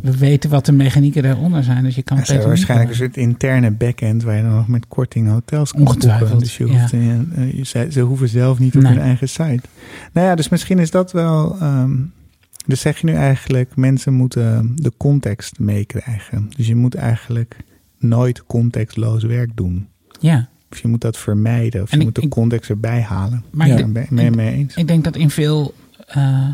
we weten wat de mechanieken daaronder zijn. Dus je kan het is waarschijnlijk een gebruiken. soort interne backend waar je dan nog met korting hotels kan Ongetwijfeld, boeken. Dus je hoeft, ja. eh, eh, je- ze, ze hoeven zelf niet op Nee. hun eigen site. Nou ja, dus misschien is dat wel... ehm, dus zeg je nu eigenlijk, mensen moeten de context meekrijgen. Dus je moet eigenlijk nooit contextloos werk doen. Ja, Of je moet dat vermijden. Of En je ik- moet de ik- context erbij halen. maar Ja. ik, ben ik mee, mee eens. Ik denk dat in veel, eh,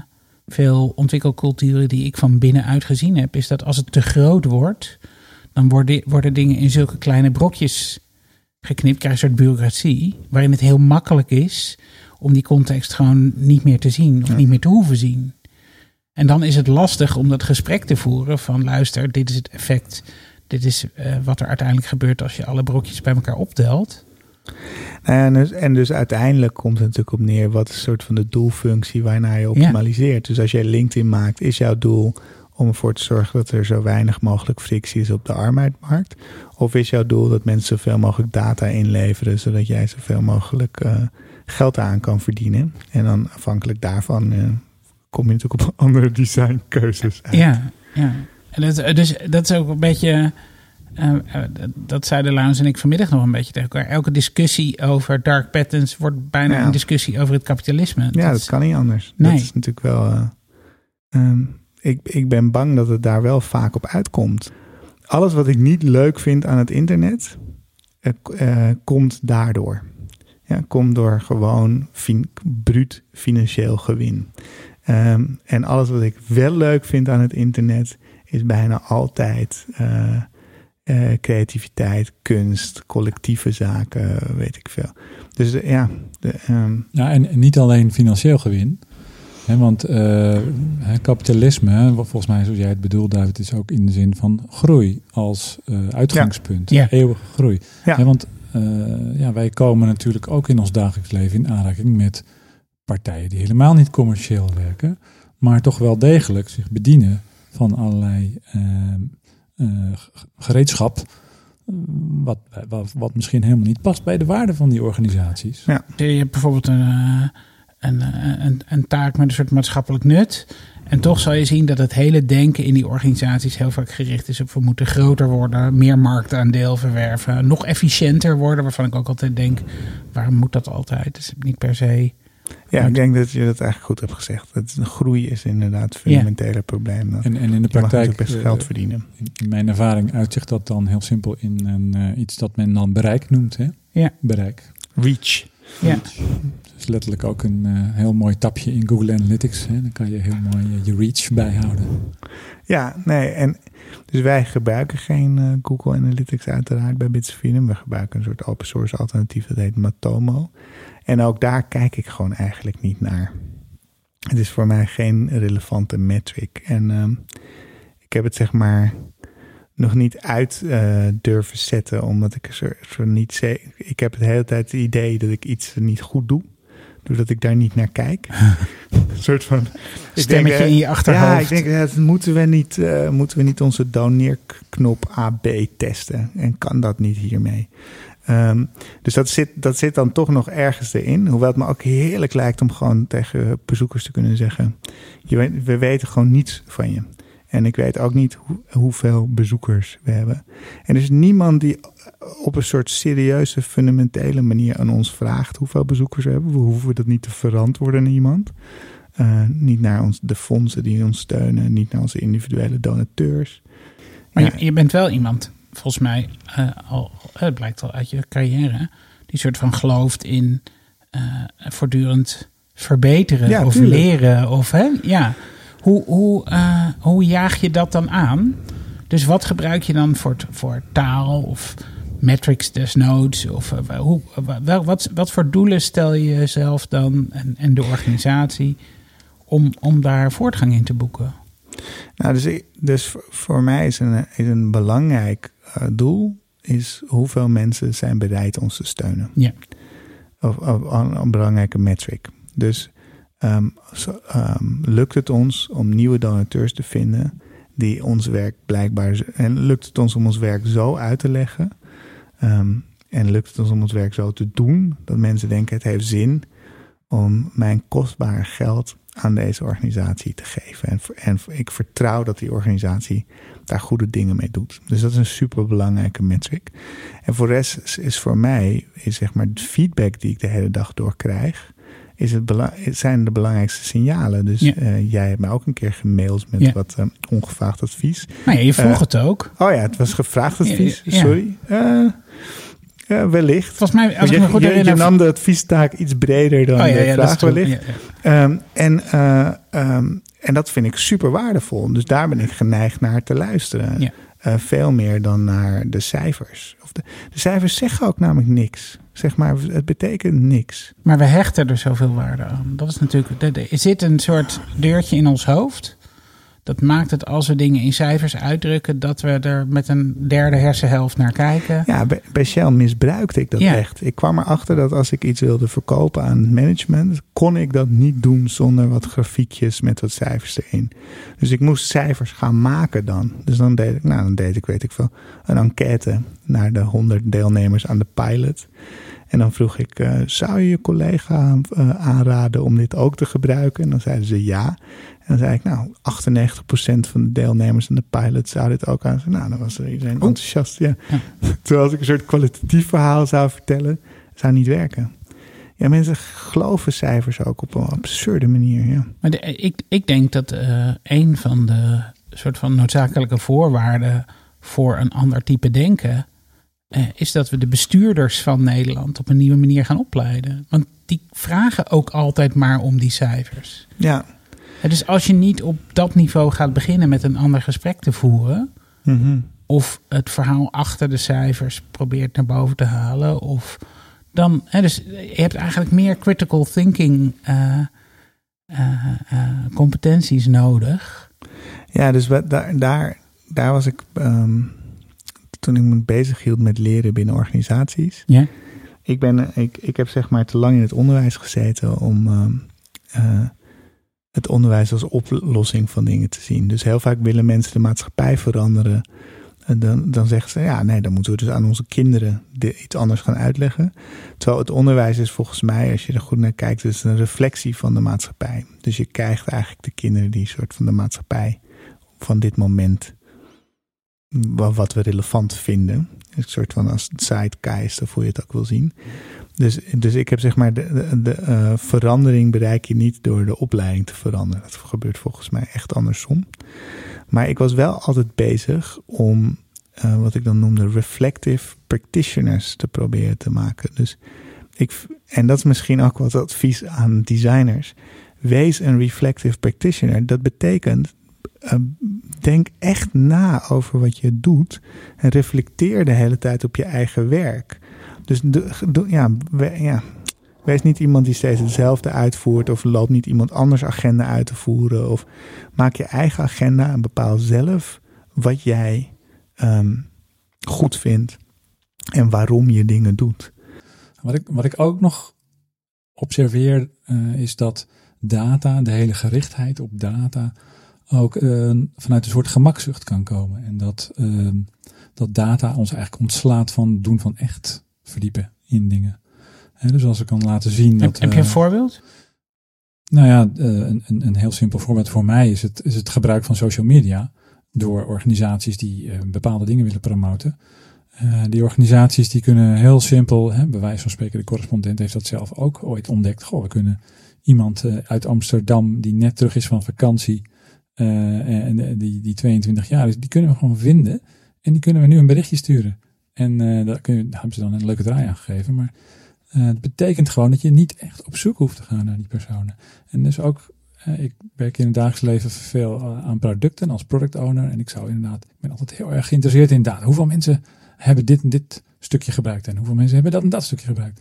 veel ontwikkelculturen die ik van binnenuit gezien heb, is dat als het te groot wordt, dan worden, worden dingen in zulke kleine brokjes geknipt. Krijg je een soort bureaucratie, waarin het heel makkelijk is om die context gewoon niet meer te zien of Ja. niet meer te hoeven zien. En dan is het lastig om dat gesprek te voeren van luister, dit is het effect, dit is eh, wat er uiteindelijk gebeurt als je alle brokjes bij elkaar optelt. En dus, en dus uiteindelijk komt het natuurlijk op neer wat is een soort van de doelfunctie waarnaar je optimaliseert. Dus als jij LinkedIn maakt, is jouw doel om ervoor te zorgen dat er zo weinig mogelijk frictie is op de arbeidsmarkt? Of is jouw doel dat mensen zoveel mogelijk data inleveren, zodat jij zoveel mogelijk eh, geld aan kan verdienen? En dan afhankelijk daarvan eh, kom je natuurlijk op andere designkeuzes uit. Ja, ja. En dat, dus dat is ook een beetje. eh, eh, dat zeiden Laurens en ik vanmiddag nog een beetje tegen elkaar. Elke discussie over dark patterns wordt bijna Ja. een discussie over het kapitalisme. Ja, dat is- kan niet anders. Nee. Dat is natuurlijk wel. eh, ehm, ik, ik ben bang dat het daar wel vaak op uitkomt. Alles wat ik niet leuk vind aan het internet, eh, eh, komt daardoor. Ja, komt door gewoon fin- bruut financieel gewin. Ehm, en alles wat ik wel leuk vind aan het internet, is bijna altijd eh, eh, creativiteit, kunst, collectieve zaken, weet ik veel. Dus eh, ja, de, ehm, Ja, en, niet alleen financieel gewin. Hè, want kapitalisme, volgens mij zoals jij het bedoelt, David, is ook in de zin van groei als uitgangspunt. Ja. Eeuwige groei. Ja. Hè, want ja, wij komen natuurlijk ook in ons dagelijks leven in aanraking met partijen die helemaal niet commercieel werken, maar toch wel degelijk zich bedienen van allerlei eh, eh, gereedschap. eh, Wat, wat, wat misschien helemaal niet past bij de waarde van die organisaties. Ja. Je hebt bijvoorbeeld een, eh, een, een, een taak met een soort maatschappelijk nut. En toch zal je zien dat het hele denken in die organisaties heel vaak gericht is op we moeten groter worden, meer marktaandeel verwerven, nog efficiënter worden. Waarvan ik ook altijd denk, waarom moet dat altijd? Het is niet per se. Ja, ik denk dat je dat eigenlijk goed hebt gezegd. Het, de groei is inderdaad het fundamentele probleem. Dat En, en in de praktijk natuurlijk best eh, geld verdienen. In mijn ervaring uitzicht dat dan heel simpel in een, eh, iets dat men dan bereik noemt. Hè? Ja. Bereik. Reach. Ja. Dat is letterlijk ook een eh, heel mooi tapje in Google Analytics. Hè? Dan kan je heel mooi eh, je reach bijhouden. Ja, nee. En dus wij gebruiken geen eh, Google Analytics uiteraard bij Bits. We gebruiken een soort open source alternatief dat heet Matomo. En ook daar kijk ik gewoon eigenlijk niet naar. Het is voor mij geen relevante metric. En ehm, ik heb het zeg maar nog niet uit durven zetten, omdat ik er niet Ik heb de hele tijd het idee dat ik iets niet goed doe, doordat ik daar niet naar kijk. een soort van Stemmetje denk, in je achterhoofd. Ja, ik denk, eh, moeten, we niet, eh, moeten we niet onze doneerknop AB testen? En kan dat niet hiermee? Ehm, dus dat zit, dat zit dan toch nog ergens erin. Hoewel het me ook heerlijk lijkt om gewoon tegen bezoekers te kunnen zeggen: je We weten gewoon niets van je. En ik weet ook niet hoe, hoeveel bezoekers we hebben. En er is niemand die op een soort serieuze, fundamentele manier aan ons vraagt hoeveel bezoekers we hebben. We hoeven dat niet te verantwoorden aan iemand. Uh, niet naar ons, de fondsen die ons steunen, niet naar onze individuele donateurs. Maar Ja. je, je bent wel iemand, volgens mij, eh, al, het blijkt al uit je carrière, die soort van gelooft in eh, voortdurend verbeteren Ja, of tuurlijk. leren. Of, hè? Ja. Hoe, hoe, eh, hoe jaag je dat dan aan? Dus wat gebruik je dan voor, voor taal of metrics desnoods? Of eh, hoe, wel, wat, wat voor doelen stel je jezelf dan en, en de organisatie om, om daar voortgang in te boeken? Nou, dus, ik- dus voor- mij is een, is een belangrijk eh, doel is hoeveel mensen zijn bereid ons te steunen. Ja. Of, of een, een belangrijke metric. Dus ehm, ehm, lukt het ons om nieuwe donateurs te vinden die ons werk blijkbaar. En lukt het ons om ons werk zo uit te leggen? Ehm, en lukt het ons om ons werk zo te doen dat mensen denken: het heeft zin om mijn kostbare geld aan deze organisatie te geven. En, en ik vertrouw dat die organisatie daar goede dingen mee doet. Dus dat is een super belangrijke metric. En voor de rest is, is voor mij, is zeg maar de feedback die ik de hele dag door krijg, is het zijn de belangrijkste signalen. Dus Ja. eh, jij hebt mij ook een keer gemaild met Ja. wat eh, ongevraagd advies. Nou ja, je vroeg Eh, het ook. Oh ja, het was gevraagd advies. Ja, ja. Ja, wellicht. Volgens mij, als je, ik me goed je- nam de adviestaak iets breder dan oh ja, de ja, is vraag wellicht. Ehm, en, eh, ehm, en dat vind ik super waardevol. Dus daar ben ik geneigd naar te luisteren. Ja. Eh, veel meer dan naar de cijfers. Of de, de cijfers zeggen ook namelijk niks. Zeg maar, het betekent niks. Maar we hechten er zoveel waarde aan. Dat is natuurlijk. Er zit een soort deurtje in ons hoofd. Dat maakt het als we dingen in cijfers uitdrukken, dat we er met een derde hersenhelft naar kijken. Ja, bij, Shell misbruikte ik dat Ja. echt. Ik kwam erachter dat als ik iets wilde verkopen aan het management, kon ik dat niet doen zonder wat grafiekjes met wat cijfers erin. Dus ik moest cijfers gaan maken dan. Dus dan deed ik, nou dan deed ik, weet ik veel, een enquête naar de 100 deelnemers aan de pilot. En dan vroeg ik, eh, zou je je collega eh, aanraden om dit ook te gebruiken? En dan zeiden ze ja. En dan zei ik, nou, 98% van de deelnemers aan de pilot zou dit ook aan. Nou, dan was er iedereen enthousiast. Ja. Terwijl als ik een soort kwalitatief verhaal zou vertellen, zou niet werken. Ja, mensen geloven cijfers ook op een absurde manier. Ja. Maar de- ik, ik denk dat eh, een van de soort van noodzakelijke voorwaarden voor een ander type denken. Eh, is dat we de bestuurders van Nederland op een nieuwe manier gaan opleiden. Want die vragen ook altijd maar om die cijfers. Ja. Dus als je niet op dat niveau gaat beginnen met een ander gesprek te voeren. Mhm. of het verhaal achter de cijfers probeert naar boven te halen. Of dan, hè, dus je hebt eigenlijk meer critical thinking eh, eh, competenties nodig. Ja, dus daar, daar, daar was ik ehm, toen ik me bezig hield met leren binnen organisaties. Ja. Ik, ben, ik, ik heb zeg maar te lang in het onderwijs gezeten om ehm, eh, het onderwijs als oplossing van dingen te zien. Dus heel vaak willen mensen de maatschappij veranderen. En dan, dan zeggen ze, ja, nee, dan moeten we dus aan onze kinderen de- iets anders gaan uitleggen. Terwijl het onderwijs is volgens mij, als je er goed naar kijkt, is een reflectie van de maatschappij. Dus je krijgt eigenlijk de kinderen die soort van de maatschappij van dit moment, wat we relevant vinden. Een soort van als of hoe je het ook wil zien. Dus, dus ik heb zeg maar, de, de, de, eh, verandering bereik je niet door de opleiding te veranderen. Dat gebeurt volgens mij echt andersom. Maar ik was wel altijd bezig om eh, wat ik dan noemde reflective practitioners te proberen te maken. Dus ik, en dat is misschien ook wat advies aan designers. Wees een reflective practitioner. Dat betekent, eh, denk echt na over wat je doet. En reflecteer de hele tijd op je eigen werk. Dus ja, ja, wees niet iemand die steeds hetzelfde uitvoert. Of loopt niet iemand anders agenda uit te voeren. Of maak je eigen agenda en bepaal zelf wat jij ehm, goed vindt. En waarom je dingen doet. Wat ik, wat ik ook nog observeer eh, is dat data, de hele gerichtheid op data, ook eh, vanuit een soort gemakzucht kan komen. En dat, ehm, dat data ons eigenlijk ontslaat van het doen van echt verdiepen in dingen. Dus als ik kan laten zien Heb, dat... heb je een eh, voorbeeld? nou ja, eh, een, een, een heel simpel voorbeeld voor mij is het, is het gebruik van social media door organisaties die bepaalde dingen willen promoten. Die organisaties die kunnen heel simpel, hè, bij wijze van spreken, de correspondent heeft dat zelf ook ooit ontdekt. Goh, we kunnen iemand uit Amsterdam die net terug is van vakantie en eh, die, die 22 jaar is, die kunnen we gewoon vinden en die kunnen we nu een berichtje sturen. En eh daar, kun je, hebben ze dan een leuke draai aan gegeven. Maar eh, het betekent gewoon dat je niet echt op zoek hoeft te gaan naar die personen. En dus ook, eh, ik werk in het dagelijks leven veel eh, aan producten als product owner. En ik zou inderdaad, ik ben altijd heel erg geïnteresseerd in data. Hoeveel mensen hebben dit en dit stukje gebruikt en hoeveel mensen hebben dat en dat stukje gebruikt.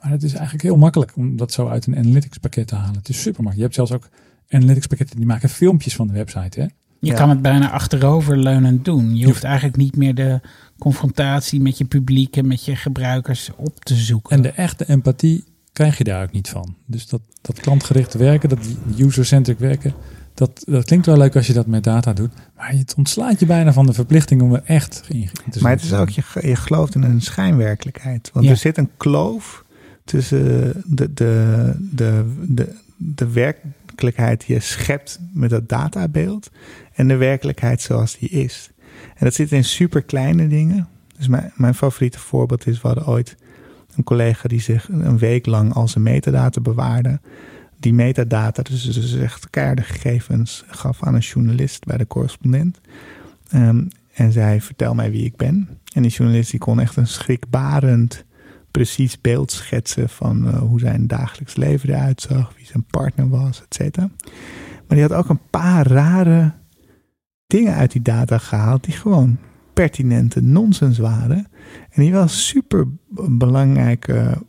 Maar het is eigenlijk heel makkelijk om dat zo uit een analytics pakket te halen. Het is super makkelijk. Je hebt zelfs ook analytics pakketten die maken filmpjes van de website. Hè? Je Ja. kan het bijna achteroverleunend doen. Je hoeft eigenlijk niet meer de confrontatie met je publiek en met je gebruikers op te zoeken. En de echte empathie krijg je daar ook niet van. Dus dat, dat klantgericht werken, dat user-centric werken, Dat, dat klinkt wel leuk als je dat met data doet. Maar het ontslaat je bijna van de verplichting om er echt in te Maar het is ook, je, je gelooft in een schijnwerkelijkheid. Want Ja. er zit een kloof tussen de, de, de, de, de werkelijkheid je schept met dat databeeld en de werkelijkheid zoals die is. En dat zit in super kleine dingen. Dus mijn, mijn favoriete voorbeeld is, we hadden ooit een collega die zich een week lang al zijn metadata bewaarde. Die metadata, dus, dus echt keiharde gegevens, gaf aan een journalist bij de correspondent. Ehm, en zei, vertel mij wie ik ben. En die journalist die kon echt een schrikbarend precies beeld schetsen van eh, hoe zijn dagelijks leven eruit zag, wie zijn partner was, et cetera. Maar die had ook een paar rare dingen uit die data gehaald die gewoon pertinente nonsens waren. En die wel super belangrijke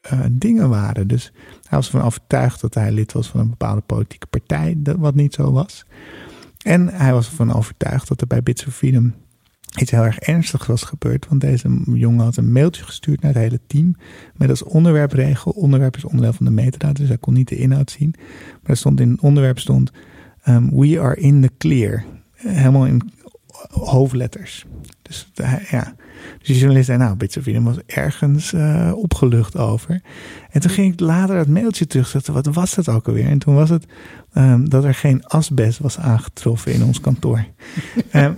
eh, dingen waren. Dus hij was ervan overtuigd dat hij lid was van een bepaalde politieke partij, wat niet zo was. En hij was ervan overtuigd dat er bij Bits of Freedom iets heel erg ernstigs was gebeurd. Want deze jongen had een mailtje gestuurd naar het hele team. Met als onderwerpregel. Onderwerp is onderdeel van de metadata, dus hij kon niet de inhoud zien. Maar er stond in het onderwerp stond. ehm, we are in the clear. Helemaal in hoofdletters. Dus ja. Dus die journalist zei, nou, Bits of Freedom was ergens eh, opgelucht over. En toen ging ik later dat mailtje terugzetten. Wat was dat ook alweer? En toen was het ehm, dat er geen asbest was aangetroffen in ons kantoor. Ehm,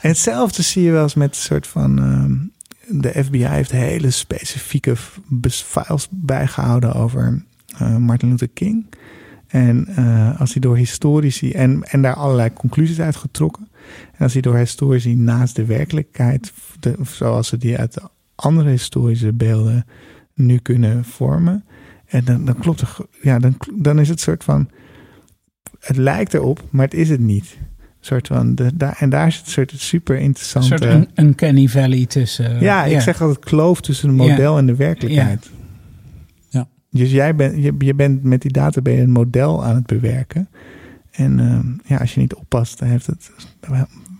en hetzelfde zie je wel eens met een soort van. ehm, de FBI heeft hele specifieke files bijgehouden over eh, Martin Luther King. En eh, als hij door historici. En, en daar allerlei conclusies uit getrokken. En als hij door historici naast de werkelijkheid. De, zoals ze die uit andere historische beelden nu kunnen vormen. En dan, dan klopt er. Ja, dan, dan is het soort van. Het lijkt erop, maar het is het niet. Een soort van, de, daar, en daar is het soort super Een interessante. soort un- uncanny valley tussen. eh, ja, ik zeg altijd kloof tussen het model en de werkelijkheid. Ja. Dus jij bent, je, je bent met die data ben je een model aan het bewerken. En ehm, ja, als je niet oppast, dan heeft het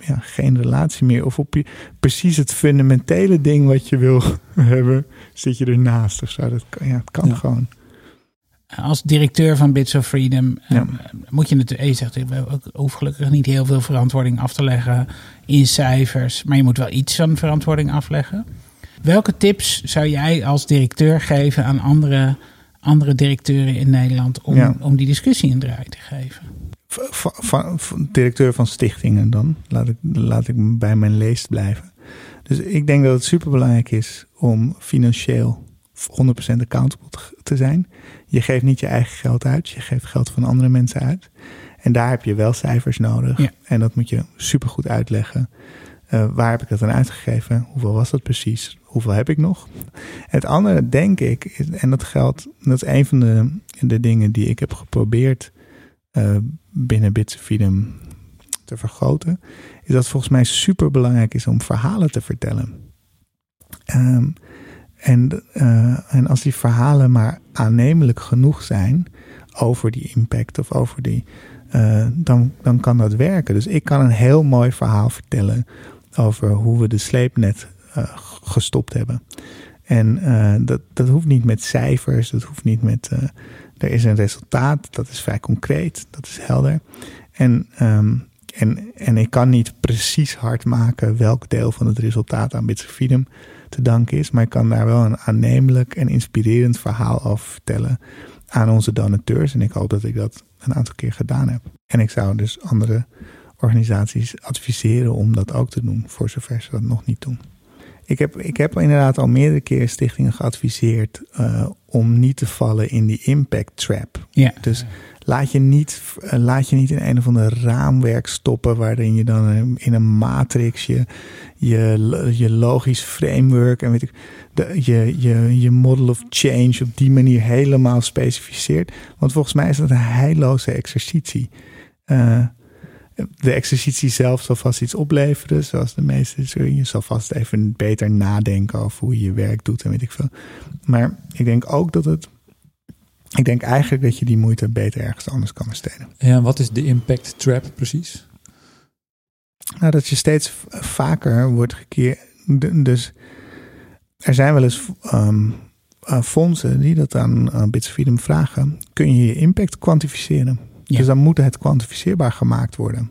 ja, geen relatie meer. Of op je, precies het fundamentele ding wat je wil hebben, zit je ernaast of zo. Dat kan, ja, het kan Ja. gewoon. Als directeur van Bits of Freedom eh, Ja. moet je natuurlijk, je zegt, ik ook- hoef gelukkig niet heel veel verantwoording af te leggen in cijfers, maar je moet wel iets van verantwoording afleggen. Welke tips zou jij als directeur geven aan andere, andere directeuren in Nederland om, Ja. om die discussie een draai te geven? Directeur van stichtingen dan. Laat ik, laat ik bij mijn leest blijven. Dus ik denk dat het superbelangrijk is om financieel 100% accountable te- zijn. Je geeft niet je eigen geld uit, je geeft geld van andere mensen uit. En daar heb je wel cijfers nodig. Ja. En dat moet je supergoed uitleggen. Eh, waar heb ik dat aan uitgegeven? Hoeveel was dat precies? Hoeveel heb ik nog? Het andere, denk ik, is- en dat geldt, dat is een van de, de dingen die ik heb geprobeerd eh, binnen Freedom te vergroten, is dat het volgens mij super belangrijk is om verhalen te vertellen. Ehm, en, eh, en als die verhalen maar aannemelijk genoeg zijn over die impact of over die, eh, dan, dan kan dat werken. Dus ik kan een heel mooi verhaal vertellen over hoe we de sleepnet g- gestopt hebben. En dat, dat hoeft niet met cijfers, dat hoeft niet met. er is een resultaat, dat is vrij concreet, dat is helder. En, ehm, en, en ik kan niet precies hard maken welk deel van het resultaat aan Bits of Freedom te danken is, maar ik kan daar wel een aannemelijk en inspirerend verhaal over vertellen aan onze donateurs. En ik hoop dat ik dat een aantal keer gedaan heb. En ik zou dus andere organisaties adviseren om dat ook te doen, voor zover ze dat nog niet doen. Ik heb, ik heb inderdaad al meerdere keren stichtingen geadviseerd eh, om niet te vallen in die impact trap. Ja. Dus laat je, niet, eh, laat je niet in een of ander raamwerk stoppen waarin je dan eh, in een matrix je, je, logisch framework en weet ik, je, je, je model of change op die manier helemaal specificeert. Want volgens mij is dat een heilloze exercitie. Eh, de exercitie zelf zal vast iets opleveren, zoals de meeste. Je zal vast even beter nadenken over hoe je je werk doet en weet ik veel. Maar ik denk ook dat het. Ik denk eigenlijk dat je die moeite beter ergens anders kan besteden. Ja, wat is de impact trap precies? Nou, dat je steeds vaker wordt gekeerd. Dus er zijn wel eens ehm, eh, fondsen die dat aan uh, Bits Freedom vragen. Kun je je impact kwantificeren? Ja. Dus dan moet het kwantificeerbaar gemaakt worden.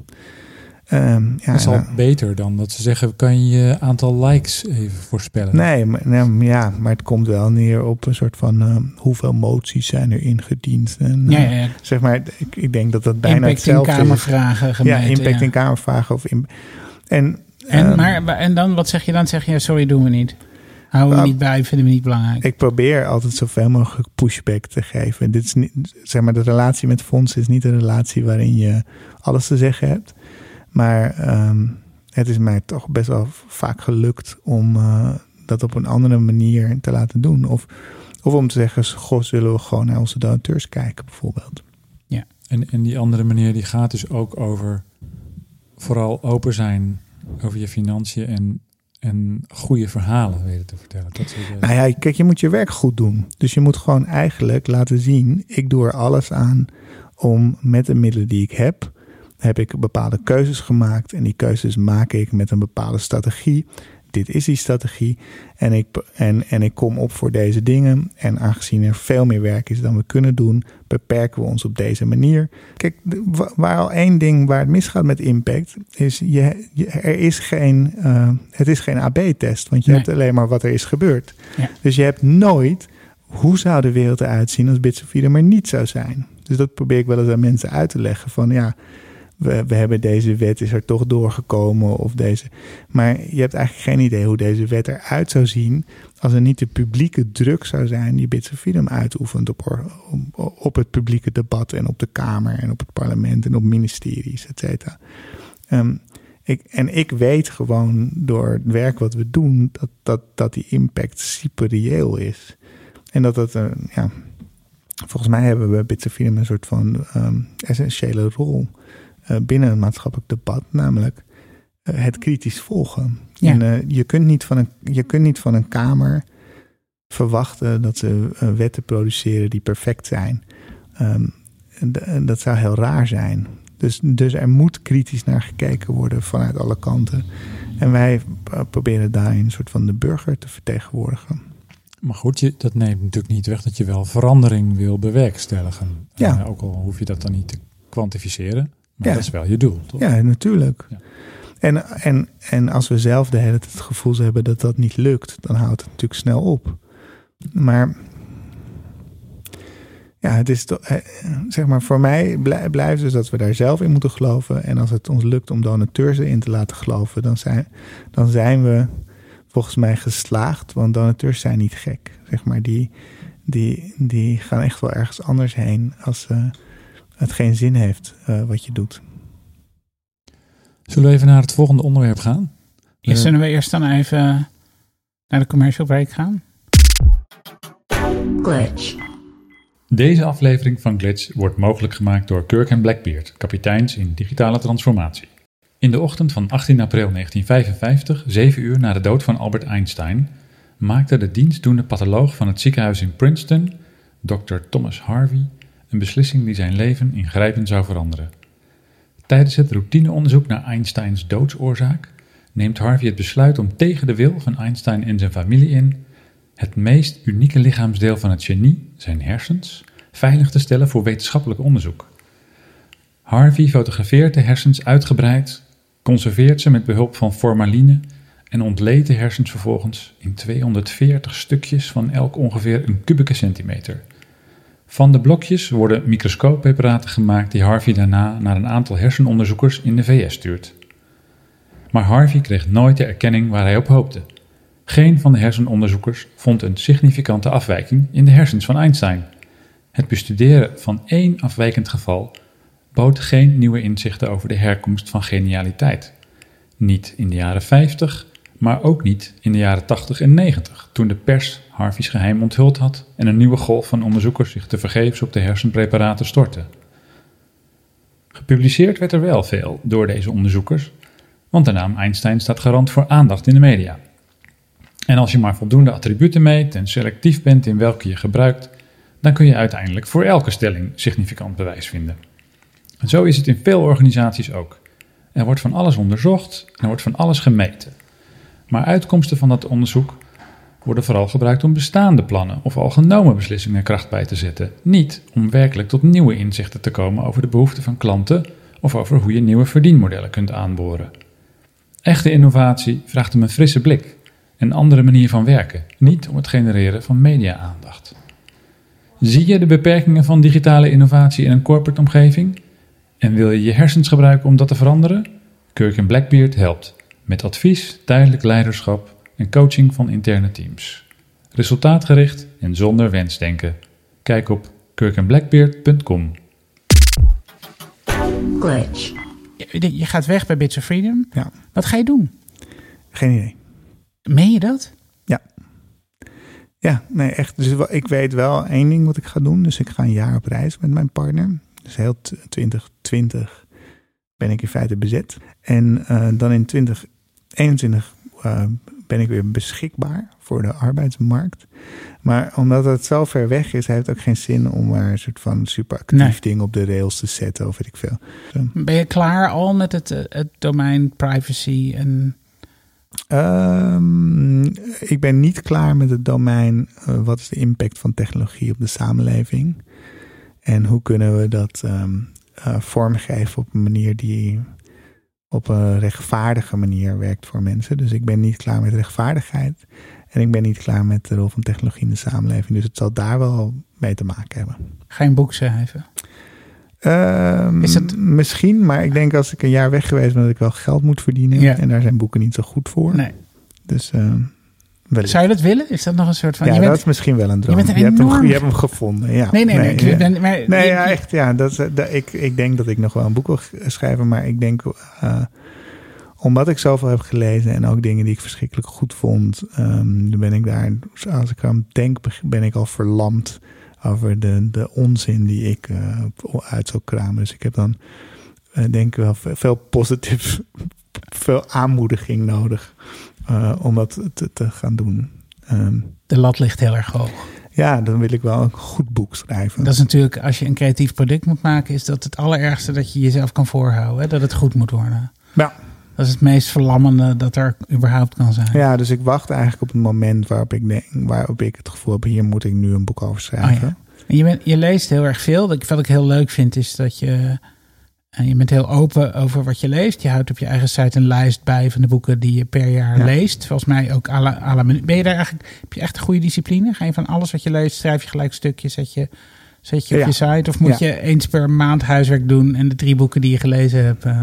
Ehm, ja, dat is al eh, beter dan dat ze zeggen, kan je je aantal likes even voorspellen? Nee, maar, ja, maar het komt wel neer op een soort van eh, hoeveel moties zijn er ingediend. En, Ja, eh, ja, ja. Zeg maar, ik, ik denk dat dat bijna Impact in hetzelfde is. kamervragen gemeten. Ja, impact ja. in kamervragen. Of in, en, En, ehm, maar, en dan, wat zeg je dan? Zeg je, sorry, doen we niet. Houden we Nou, niet bij, vinden we niet belangrijk. ik probeer altijd zoveel mogelijk pushback te geven. Dit is niet, zeg maar, de relatie met fondsen is niet een relatie waarin je alles te zeggen hebt. Maar ehm, het is mij toch best wel vaak gelukt om eh, dat op een andere manier te laten doen. Of, of om te zeggen, goh, zullen we gewoon naar onze donateurs kijken bijvoorbeeld. En, en die andere manier die gaat dus ook over vooral open zijn over je financiën en, en goede verhalen weten te vertellen. Dat soort, Nou ja, kijk, je moet je werk goed doen. Dus je moet gewoon eigenlijk laten zien, ik doe er alles aan om met de middelen die ik heb, heb ik bepaalde keuzes gemaakt. En die keuzes maak ik met een bepaalde strategie. Dit is die strategie. En ik, en, en ik kom op voor deze dingen. En aangezien er veel meer werk is dan we kunnen doen, beperken we ons op deze manier. Kijk, waar al één ding waar het misgaat met impact, is je, je- er is geen, eh, het is geen AB-test. Want je Nee. hebt alleen maar wat er is gebeurd. Ja. Dus je hebt nooit hoe zou de wereld eruit zien als Bits of Freedom er niet zou zijn. Dus dat probeer ik wel eens aan mensen uit te leggen. Van ja, we, we hebben deze wet, is er toch doorgekomen of deze. Maar je hebt eigenlijk geen idee hoe deze wet eruit zou zien als er niet de publieke druk zou zijn die Bits of Freedom uitoefent op, op, het publieke debat en op de Kamer en op het parlement en op ministeries, et cetera. Ehm, ik, en ik weet gewoon door het werk wat we doen dat, dat, dat die impact super reëel is. En dat dat een, ja, volgens mij hebben we Bits of Freedom een soort van ehm, essentiële rol binnen een maatschappelijk debat, namelijk eh, het kritisch volgen. Ja. En eh, je, kunt niet van een, je kunt niet van een Kamer verwachten dat ze eh, wetten produceren die perfect zijn. Ehm, dat zou heel raar zijn. Dus, dus er moet kritisch naar gekeken worden vanuit alle kanten. En wij eh, proberen daarin een soort van de burger te vertegenwoordigen. Maar goed, je, dat neemt natuurlijk niet weg dat je wel verandering wil bewerkstelligen. Ja. Eh, ook al hoef je dat dan niet te kwantificeren. Maar Ja. dat is wel je doel, toch? Ja, natuurlijk. Ja. En, en, en als we zelf de hele tijd het gevoel hebben dat dat niet lukt, dan houdt het natuurlijk snel op. Maar ja, het is toch, eh, zeg maar, voor mij blij- blijft dus dat we daar zelf in moeten geloven. En als het ons lukt om donateurs erin te laten geloven, dan zijn, dan zijn we volgens mij geslaagd. Want donateurs zijn niet gek. Zeg maar, die, die, die gaan echt wel ergens anders heen als eh, het geen zin heeft eh, wat je doet. Zullen we even naar het volgende onderwerp gaan? Eerst zullen we eerst dan even naar de commercial break gaan? Glitch. Deze aflevering van Glitch wordt mogelijk gemaakt door Kirk en Blackbeard, kapiteins in digitale transformatie. In de ochtend van 18 april 1955, zeven uur na de dood van Albert Einstein, maakte de dienstdoende patholoog van het ziekenhuis in Princeton, Dr. Thomas Harvey, een beslissing die zijn leven ingrijpend zou veranderen. Tijdens het routineonderzoek naar Einsteins doodsoorzaak neemt Harvey het besluit om tegen de wil van Einstein en zijn familie in het meest unieke lichaamsdeel van het genie, zijn hersens, veilig te stellen voor wetenschappelijk onderzoek. Harvey fotografeert de hersens uitgebreid, conserveert ze met behulp van formaline en ontleedt de hersens vervolgens in 240 stukjes van elk ongeveer een kubieke centimeter. Van de blokjes worden microscooppreparaten gemaakt die Harvey daarna naar een aantal hersenonderzoekers in de VS stuurt. Maar Harvey kreeg nooit de erkenning waar hij op hoopte. Geen van de hersenonderzoekers vond een significante afwijking in de hersens van Einstein. Het bestuderen van één afwijkend geval bood geen nieuwe inzichten over de herkomst van genialiteit. Niet in de jaren 50, maar ook niet in de jaren 80 en 90, toen de pers Harvey's geheim onthuld had en een nieuwe golf van onderzoekers zich tevergeefs op de hersenpreparaten stortte. Gepubliceerd werd er wel veel door deze onderzoekers, want de naam Einstein staat garant voor aandacht in de media. En als je maar voldoende attributen meet en selectief bent in welke je gebruikt, dan kun je uiteindelijk voor elke stelling significant bewijs vinden. En zo is het in veel organisaties ook. Er wordt van alles onderzocht en er wordt van alles gemeten. Maar uitkomsten van dat onderzoek worden vooral gebruikt om bestaande plannen of al genomen beslissingen kracht bij te zetten, niet om werkelijk tot nieuwe inzichten te komen over de behoeften van klanten of over hoe je nieuwe verdienmodellen kunt aanboren. Echte innovatie vraagt om een frisse blik, een andere manier van werken, niet om het genereren van media-aandacht. Zie je de beperkingen van digitale innovatie in een corporate omgeving? En wil je je hersens gebruiken om dat te veranderen? Kirk Blackbeard helpt met advies, tijdelijk leiderschap en coaching van interne teams. Resultaatgericht en zonder wensdenken. Kijk op kirkandblackbeard.com. Glitch. Je, je gaat weg bij Bits of Freedom. Ja. Wat ga je doen? Geen idee. Meen je dat? Ja, nee, echt. Dus ik weet wel één ding wat ik ga doen. Dus ik ga een jaar op reis met mijn partner. Dus heel t- 2020 ben ik in feite bezet. En eh, dan in 2021 eh, ben ik weer beschikbaar voor de arbeidsmarkt. Maar omdat het zo ver weg is, heeft het ook geen zin om een soort van super actief Nee. ding op de rails te zetten of weet ik veel. Ben je klaar al met het, eh, het domein privacy en Ehm, ik ben niet klaar met het domein. eh, wat is de impact van technologie op de samenleving? En hoe kunnen we dat ehm, eh, vormgeven op een manier die op een rechtvaardige manier werkt voor mensen? Dus ik ben niet klaar met rechtvaardigheid. En ik ben niet klaar met de rol van technologie in de samenleving. Dus het zal daar wel mee te maken hebben. ga je een boek schrijven? Ehm, Is het- Misschien, maar ik denk als ik een jaar weg geweest ben, dat ik wel geld moet verdienen. Ja. En daar zijn boeken niet zo goed voor. Nee. Dus ehm wellicht. Zou je dat willen? Is dat nog een soort van... Ja, je dat is misschien wel een droom. bent een hebt, hem, je hebt hem gevonden. Ja. nee, nee, nee. ik ja. ben, maar, Nee, je- ja, je- echt. Ja, dat, eh, dat, ik, ik denk dat ik nog wel een boek wil schrijven. Maar ik denk, eh, omdat ik zoveel heb gelezen en ook dingen die ik verschrikkelijk goed vond, dan ben ik daar, als ik aan denk, ben ik al verlamd over de, de onzin die ik eh, uit zou kramen. Dus ik heb dan, denk ik wel, ve- veel positief, veel aanmoediging nodig eh, om dat te, te gaan doen. Ehm, De lat ligt heel erg hoog. ja, dan wil ik wel een goed boek schrijven. Dat is natuurlijk, als je een creatief product moet maken, is dat het allerergste dat je jezelf kan voorhouden. Hè? Dat het goed moet worden. Ja. Dat is het meest verlammende dat er überhaupt kan zijn. Ja, dus ik wacht eigenlijk op het moment waarop ik, denk, waarop ik het gevoel heb, hier moet ik nu een boek over schrijven. Oh En je, bent, je leest heel erg veel. Wat ik- Wat ik heel leuk vind is dat je... eh, Je bent heel open over wat je leest. Je houdt op je eigen site een lijst bij van de boeken die je per jaar Ja. leest. Volgens mij ook la minuut. Ben je daar eigenlijk... Heb je echt een goede discipline? Ga je van alles wat je leest, schrijf je gelijk stukjes, zet je, zet je op Ja. je site? Of moet Ja. je eens per maand huiswerk doen en de drie boeken die je gelezen hebt... eh,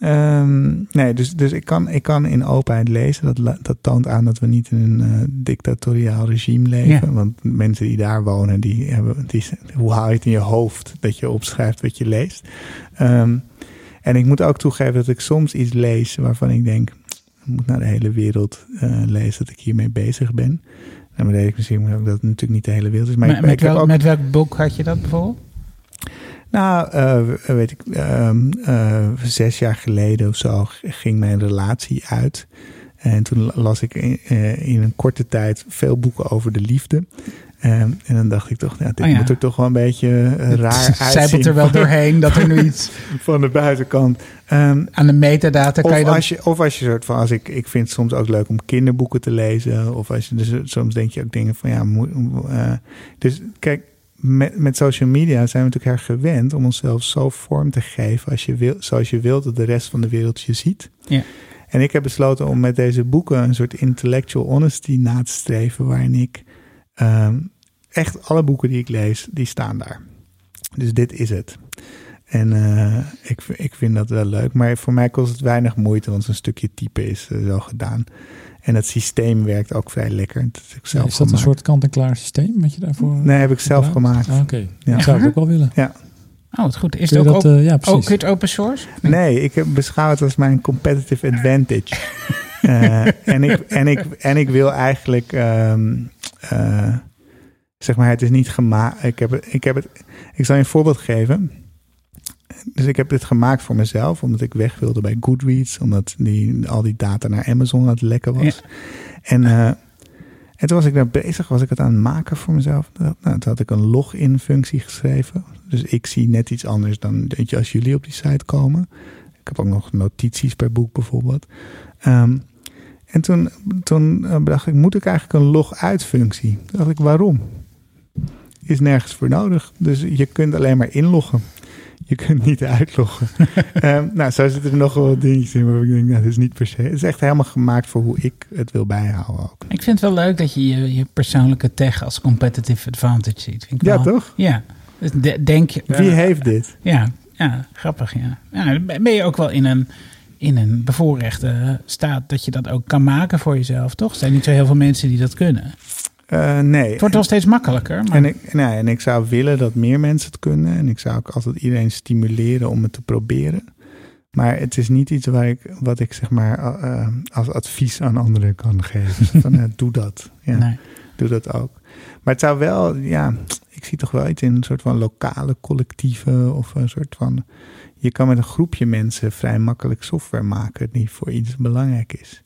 Ehm, nee, dus, dus ik, kan, ik kan in openheid lezen. Dat, dat toont aan dat we niet in een eh, dictatoriaal regime leven. Ja. Want mensen die daar wonen, die hebben, die, hoe haal je het in je hoofd dat je opschrijft wat je leest? Ehm, en ik moet ook toegeven dat ik soms iets lees waarvan ik denk, ik moet naar de hele wereld eh, lezen dat ik hiermee bezig ben. En dan weet ik misschien ook dat het natuurlijk niet de hele wereld is. Maar met, ik, met, ik heb wel- ook met welk boek had je dat bijvoorbeeld? Nou, eh, weet ik, ehm, eh, zes jaar geleden of zo ging mijn relatie uit. En toen la- las ik in, eh, in een korte tijd veel boeken over de liefde. Ehm, en dan dacht ik toch, nou, dit Oh ja. moet er toch wel een beetje eh, raar Het zijpelt uitzien er wel doorheen dat er nu iets van de buitenkant. Ehm, aan de metadata kan je dan... als je, of als je soort van, als ik, ik vind het soms ook leuk om kinderboeken te lezen. Of als je, dus soms denk je ook dingen van, ja, moet, eh, dus kijk, met, met social media zijn we natuurlijk erg gewend om onszelf zo vorm te geven als je wil, zoals je wilt dat de rest van de wereld je ziet. Ja. En ik heb besloten om met deze boeken een soort intellectual honesty na te streven, waarin ik ehm, echt alle boeken die ik lees, die staan daar. Dus dit is het. En eh, ik, ik vind dat wel leuk. Maar voor mij kost het weinig moeite, want zo'n stukje typen is eh, zo gedaan. En het systeem werkt ook vrij lekker. Het is, ook zelf is dat een soort kant-en-klaar systeem wat je daarvoor... Nee, heb ik zelf gebruikt? gemaakt. Ah, Oké, Ja. ik zou het ook wel willen. Oh, wat goed. Is Kun het ook dat, op- eh, ja, oh, precies. kun je het open source? Nee, ik beschouw het als mijn competitive advantage. Eh, en, ik, en, ik, en ik wil eigenlijk, ehm, eh, zeg maar, het is niet gemaakt. Ik, heb het, ik, heb het, ik zal je een voorbeeld geven. Dus ik heb dit gemaakt voor mezelf, omdat ik weg wilde bij Goodreads, omdat die, al die data naar Amazon aan het lekken was. En, eh, en toen was ik daar bezig, was ik het aan het maken voor mezelf. Nou, toen had ik een login functie geschreven. Dus ik zie net iets anders dan weet je, als jullie op die site komen. Ik heb ook nog notities per boek bijvoorbeeld. Ehm, En toen, toen eh, bedacht ik, moet ik eigenlijk een log-uit functie? Toen dacht ik, waarom? Is nergens voor nodig. Dus je kunt alleen maar inloggen. Je kunt niet uitloggen. Ehm, nou, zo zitten er nog wel dingetjes in waar ik denk, nou, dat is niet per se. Het is echt helemaal gemaakt voor hoe ik het wil bijhouden ook. Ik vind het wel leuk dat je je, je persoonlijke tech als competitive advantage ziet. Vind ik Ja, wel- toch? Ja. Dus de- denk je. Wie heeft dit? Ja, ja, grappig, ja. Ben je ook wel in een, in een bevoorrechte staat dat je dat ook kan maken voor jezelf, toch? Er zijn niet zo heel veel mensen die dat kunnen. Eh, nee. Het wordt wel steeds makkelijker. Maar En ik, nee, en ik zou willen dat meer mensen het kunnen. En ik zou ook altijd iedereen stimuleren om het te proberen. Maar het is niet iets waar ik, wat ik zeg maar als advies aan anderen kan geven. Van, eh, doe dat. Ja, nee. doe dat ook. Maar het zou wel, ja, ik zie toch wel iets in een soort van lokale collectieven of een soort van. Je kan met een groepje mensen vrij makkelijk software maken die voor iets belangrijk is.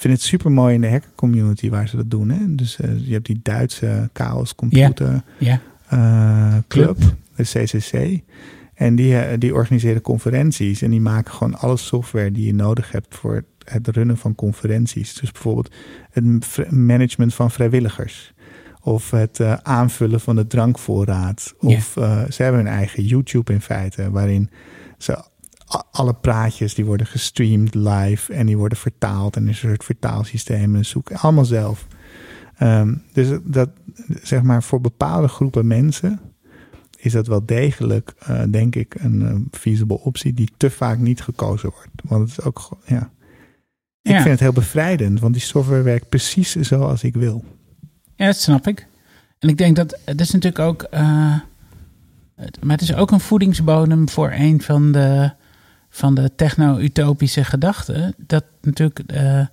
Vind het super mooi in de hacker community waar ze dat doen. Hè? Dus eh, je hebt die Duitse chaos computer eh, club, Club. de CCC. En die, eh, die organiseren conferenties en die maken gewoon alle software die je nodig hebt voor het runnen van conferenties. Dus bijvoorbeeld het management van vrijwilligers. Of het aanvullen van de drankvoorraad. Of ze hebben hun eigen YouTube in feite, waarin ze alle praatjes die worden gestreamd live en die worden vertaald en er een soort vertaalsysteem en zoek allemaal zelf. Ehm, dus dat zeg maar voor bepaalde groepen mensen is dat wel degelijk, eh, denk ik, een eh, feasible optie die te vaak niet gekozen wordt. Want het is ook, gewoon- ja. Ik Ja. vind het heel bevrijdend, want die software werkt precies zoals ik wil. ja, dat snap ik. En ik denk dat het is natuurlijk ook. eh, maar het is ook een voedingsbodem voor een van de, van de techno-utopische gedachten. Dat natuurlijk eh,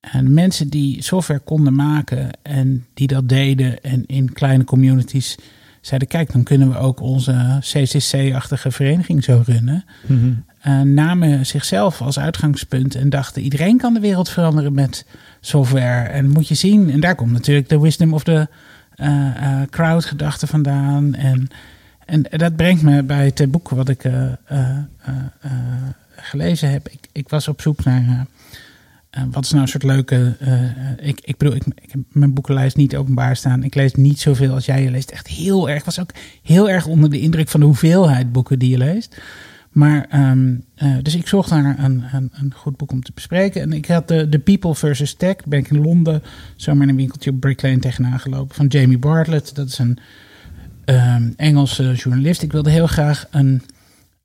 en mensen die software konden maken en die dat deden en in kleine communities zeiden: kijk, dan kunnen we ook onze CCC-achtige vereniging zo runnen. eh, namen zichzelf als uitgangspunt en dachten: iedereen kan de wereld veranderen met software. En moet je zien, en daar komt natuurlijk de wisdom of de eh, eh, crowd gedachte vandaan. En, en dat brengt me bij het eh, boek wat ik eh, eh, gelezen heb. Ik, ik was op zoek naar. wat is nou een soort leuke. ik, ik bedoel, ik, heb mijn boekenlijst niet openbaar staan. Ik lees niet zoveel als jij. Je leest echt heel erg. Was ook heel erg onder de indruk van de hoeveelheid boeken die je leest. Maar, ehm, eh, dus ik zocht naar een, een, een goed boek om te bespreken. En ik had de, The People versus Tech. Ben ik in Londen zomaar in een winkeltje op Brick Lane tegenaan gelopen. Van Jamie Bartlett. Dat is een ehm, Engelse journalist. Ik wilde heel graag een,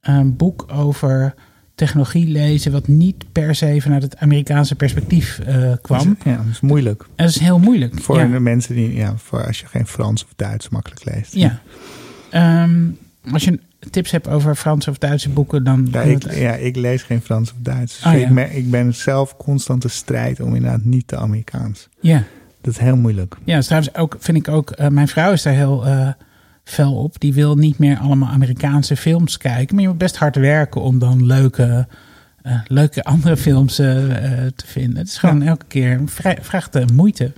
een boek over technologie lezen... wat niet per se vanuit het Amerikaanse perspectief eh, kwam. Ja, dat is moeilijk. Dat is heel moeilijk. Voor ja. de mensen die, ja, voor als je geen Frans of Duits makkelijk leest. Ja. Ehm, als je tips hebt over Franse of Duitse boeken, dan... Ja, ik, ja, ik lees geen Frans of Duits. Dus Oh, ik, ben, ik ben zelf constante strijd om inderdaad niet te Amerikaans. ja. Dat is heel moeilijk. Ja, dus trouwens ook, vind ik ook, eh, mijn vrouw is daar heel eh, fel op. Die wil niet meer allemaal Amerikaanse films kijken. Maar je moet best hard werken om dan leuke, eh, leuke andere films eh, eh, te vinden. Het is gewoon elke keer, vraagt de moeite.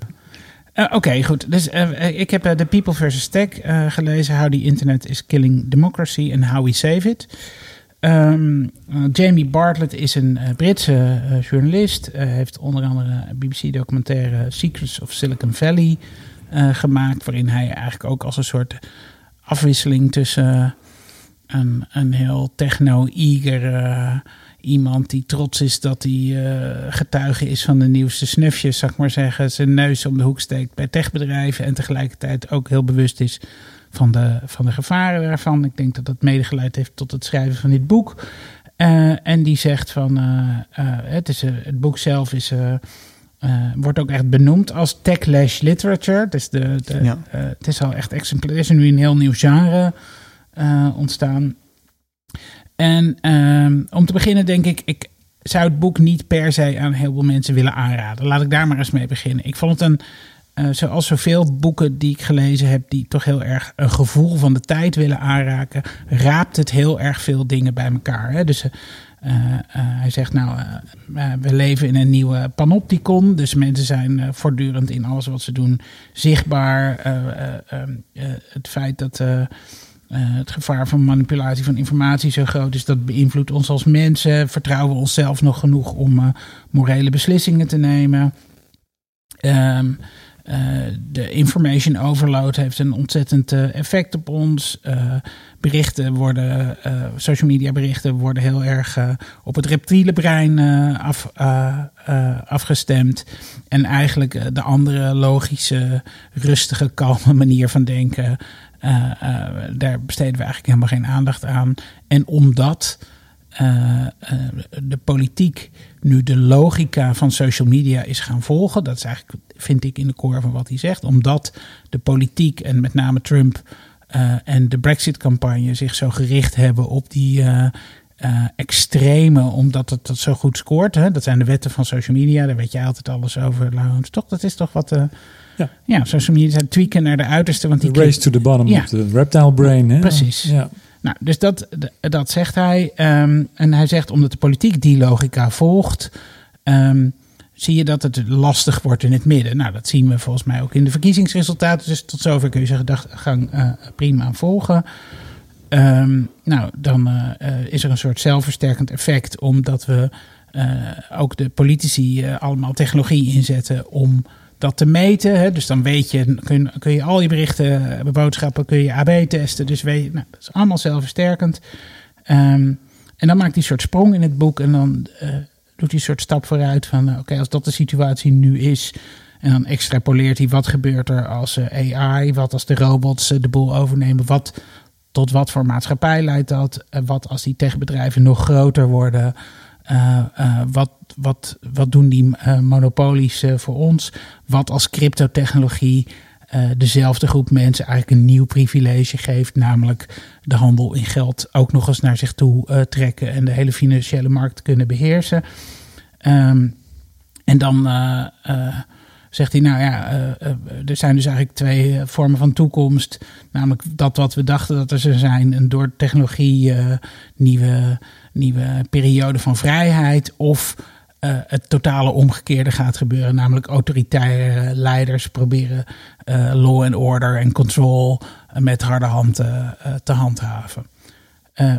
Oké, goed. Dus ik heb The People vs. Tech gelezen. How the Internet is Killing Democracy and How We Save It. Ehm, eh, Jamie Bartlett is een Britse journalist. Heeft onder andere BBC-documentaire Secrets of Silicon Valley gemaakt. Waarin hij eigenlijk ook als een soort afwisseling tussen een, een heel techno-eager eh, iemand die trots is dat hij eh, getuige is van de nieuwste snufjes, zeg ik maar zeggen. Zijn neus om de hoek steekt bij techbedrijven en tegelijkertijd ook heel bewust is van de, van de gevaren daarvan. Ik denk dat dat medegeleid heeft tot het schrijven van dit boek. Eh, en die zegt van, het, is, het boek zelf is, eh, wordt ook echt benoemd als techlash literature. Dus de, de, Ja. eh, het is al echt exemplair. Er is nu een heel nieuw genre eh, ontstaan. En ehm, om te beginnen denk ik, ik zou het boek niet per se aan heel veel mensen willen aanraden. Laat ik daar maar eens mee beginnen. Ik vond het een, zoals zoveel boeken die ik gelezen heb, die toch heel erg een gevoel van de tijd willen aanraken, raapt het heel erg veel dingen bij elkaar. Hè? Dus eh, eh, hij zegt nou, eh, we leven in een nieuwe panopticon. Dus mensen zijn voortdurend in alles wat ze doen zichtbaar. Eh, eh, eh, eh, het feit dat... het gevaar van manipulatie van informatie zo groot is dat beïnvloedt ons als mensen. Vertrouwen we onszelf nog genoeg om morele beslissingen te nemen? Ehm, uh, de information overload heeft een ontzettend uh, effect op ons. Uh, berichten worden, social media berichten worden heel erg op het reptiele brein af, afgestemd. En eigenlijk de andere logische, rustige, kalme manier van denken. daar besteden we eigenlijk helemaal geen aandacht aan. En omdat de politiek nu de logica van social media is gaan volgen. Dat is eigenlijk, vind ik, in de core van wat hij zegt. Omdat de politiek en met name Trump uh, en de Brexit-campagne zich zo gericht hebben op die uh, uh, extreme, omdat het dat zo goed scoort. Hè? Dat zijn de wetten van social media, daar weet jij altijd alles over. Toch, dat is toch wat. ja. ja, social media zijn tweaken naar de uiterste. Want die race to the bottom ja. of the reptile brain. Hè? Precies. Ja. Nou, dus dat, dat zegt hij. Um, en hij zegt omdat de politiek die logica volgt, um, zie je dat het lastig wordt in het midden. Nou, dat zien we volgens mij ook in de verkiezingsresultaten. Dus tot zover kun je zijn gedachtegang uh, prima volgen. Um, nou, dan uh, is er een soort zelfversterkend effect, omdat we ook de politici allemaal technologie inzetten om dat te meten. Hè? Dus dan weet je, kun, kun je al je berichten, eh, boodschappen, kun je AB testen. Dus weet nou, dat is allemaal zelfversterkend. Um, en dan maakt hij een soort sprong in het boek en dan uh, doet hij een soort stap vooruit van, uh, oké, als dat de situatie nu is. En dan extrapoleert hij wat gebeurt er als AI, wat als de robots de boel overnemen, wat, tot wat voor maatschappij leidt dat, wat als die techbedrijven nog groter worden. Wat, wat, wat doen die uh, monopolies voor ons? Wat als cryptotechnologie dezelfde groep mensen eigenlijk een nieuw privilege geeft, namelijk de handel in geld ook nog eens naar zich toe trekken en de hele financiële markt kunnen beheersen. Um, en dan zegt hij, nou ja, er zijn dus eigenlijk twee vormen van toekomst. Namelijk dat wat we dachten dat er zou zijn, en door technologie nieuwe nieuwe periode van vrijheid. Of uh, het totale omgekeerde gaat gebeuren. Namelijk autoritaire leiders proberen uh, law and order en control uh, met harde hand te handhaven.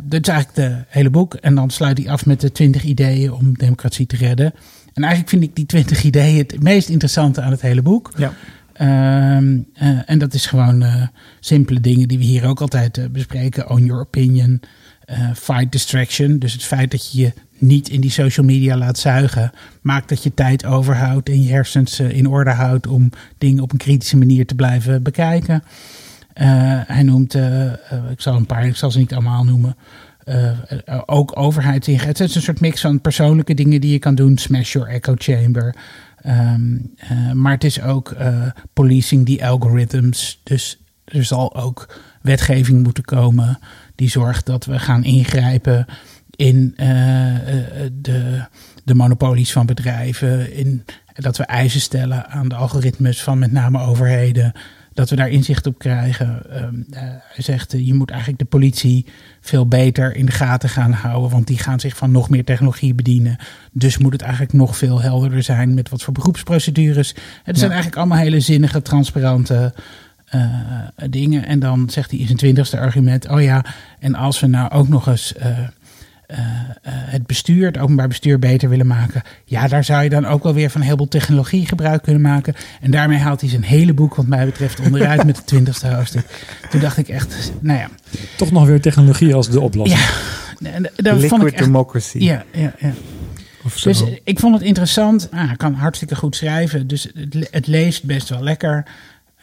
dit is eigenlijk de hele boek. En dan sluit hij af met de 20 ideeën om democratie te redden. En eigenlijk vind ik die 20 ideeën het meest interessante aan het hele boek. Ja. Uh, en dat is gewoon simpele dingen die we hier ook altijd bespreken. Own your opinion. Uh, fight distraction. Dus het feit dat je je niet in die social media laat zuigen, maakt dat je tijd overhoudt en je hersens uh, in orde houdt om dingen op een kritische manier te blijven bekijken. Uh, hij noemt, ik zal een paar, ik zal ze niet allemaal noemen. ook overheidsingrediënten. Het is een soort mix van persoonlijke dingen die je kan doen. Smash your echo chamber. Um, maar het is ook policing die algorithms. Dus er zal ook wetgeving moeten komen die zorgt dat we gaan ingrijpen in uh, de, de monopolies van bedrijven. In, dat we eisen stellen aan de algoritmes van met name overheden. Dat we daar inzicht op krijgen. Uh, hij zegt, je moet eigenlijk de politie veel beter in de gaten gaan houden. Want die gaan zich van nog meer technologie bedienen. Dus moet het eigenlijk nog veel helderder zijn met wat voor beroepsprocedures. Het zijn eigenlijk allemaal hele zinnige, transparante uh, dingen. En dan zegt hij in zijn twintigste argument: Oh ja, en als we nou ook nog eens. Uh, uh, het bestuur, het openbaar bestuur beter willen maken. Ja, daar zou je dan ook wel weer van heel veel technologie gebruik kunnen maken. En daarmee haalt hij zijn hele boek, wat mij betreft, onderuit met het twintigste hoofdstuk. Toen dacht ik echt, nou ja. Toch nog weer technologie als de oplossing. Ja, vond ik echt, democracy. Ja, ja, ja. Dus ik vond het interessant. Ah, hij kan hartstikke goed schrijven. Dus het, het leest best wel lekker.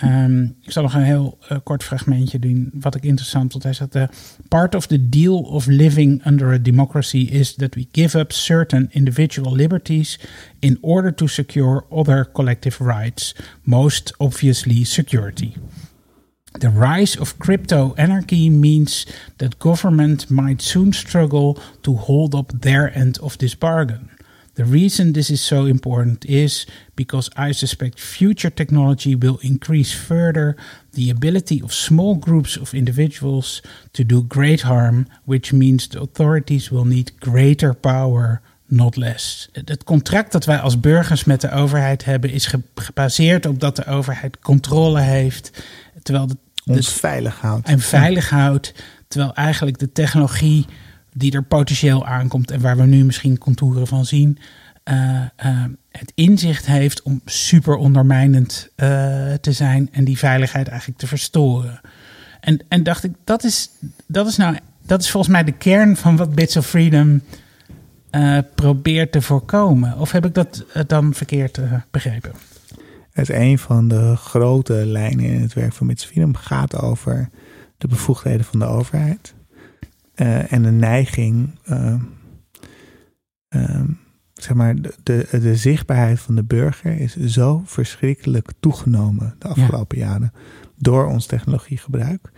Um, ik zal nog een heel uh, kort fragmentje doen, wat ik interessant vond. Hij zegt: uh, Part of the deal of living under a democracy is that we give up certain individual liberties in order to secure other collective rights, most obviously security. The rise of crypto anarchy means that government might soon struggle to hold up their end of this bargain. The reason this is so important is because I suspect future technology will increase further the ability of small groups of individuals to do great harm, which means the authorities will need greater power, not less. Het contract dat wij als burgers met de overheid hebben is gebaseerd op dat de overheid controle heeft, terwijl de ons veilig houdt. en veilig houdt. Terwijl eigenlijk de technologie die er potentieel aankomt en waar we nu misschien contouren van zien, eh, eh, het inzicht heeft om super ondermijnend eh, te zijn en die veiligheid eigenlijk te verstoren. En, en dacht ik, dat is, dat is nou, dat is volgens mij de kern van wat Bits of Freedom probeert te voorkomen. Of heb ik dat dan verkeerd begrepen? Het een van de grote lijnen in het werk van Bits Freedom gaat over de bevoegdheden van de overheid. Eh, en de neiging, eh, ehm, zeg maar, de, de, de zichtbaarheid van de burger is zo verschrikkelijk toegenomen de afgelopen jaren door ons technologiegebruik.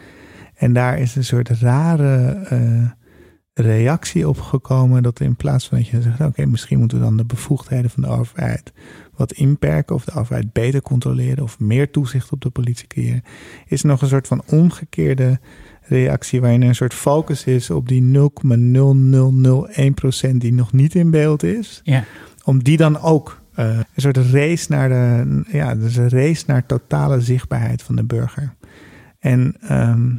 En daar is een soort rare eh, reactie op gekomen dat in plaats van dat je zegt, oké, misschien moeten we dan de bevoegdheden van de overheid wat inperken of de overheid beter controleren of meer toezicht op de politie creëren, is er nog een soort van omgekeerde reactie waarin een soort focus is op die 0,0001% die nog niet in beeld is, Ja, om die dan ook eh, een soort race naar de, ja, dus een race naar totale zichtbaarheid van de burger. En ehm,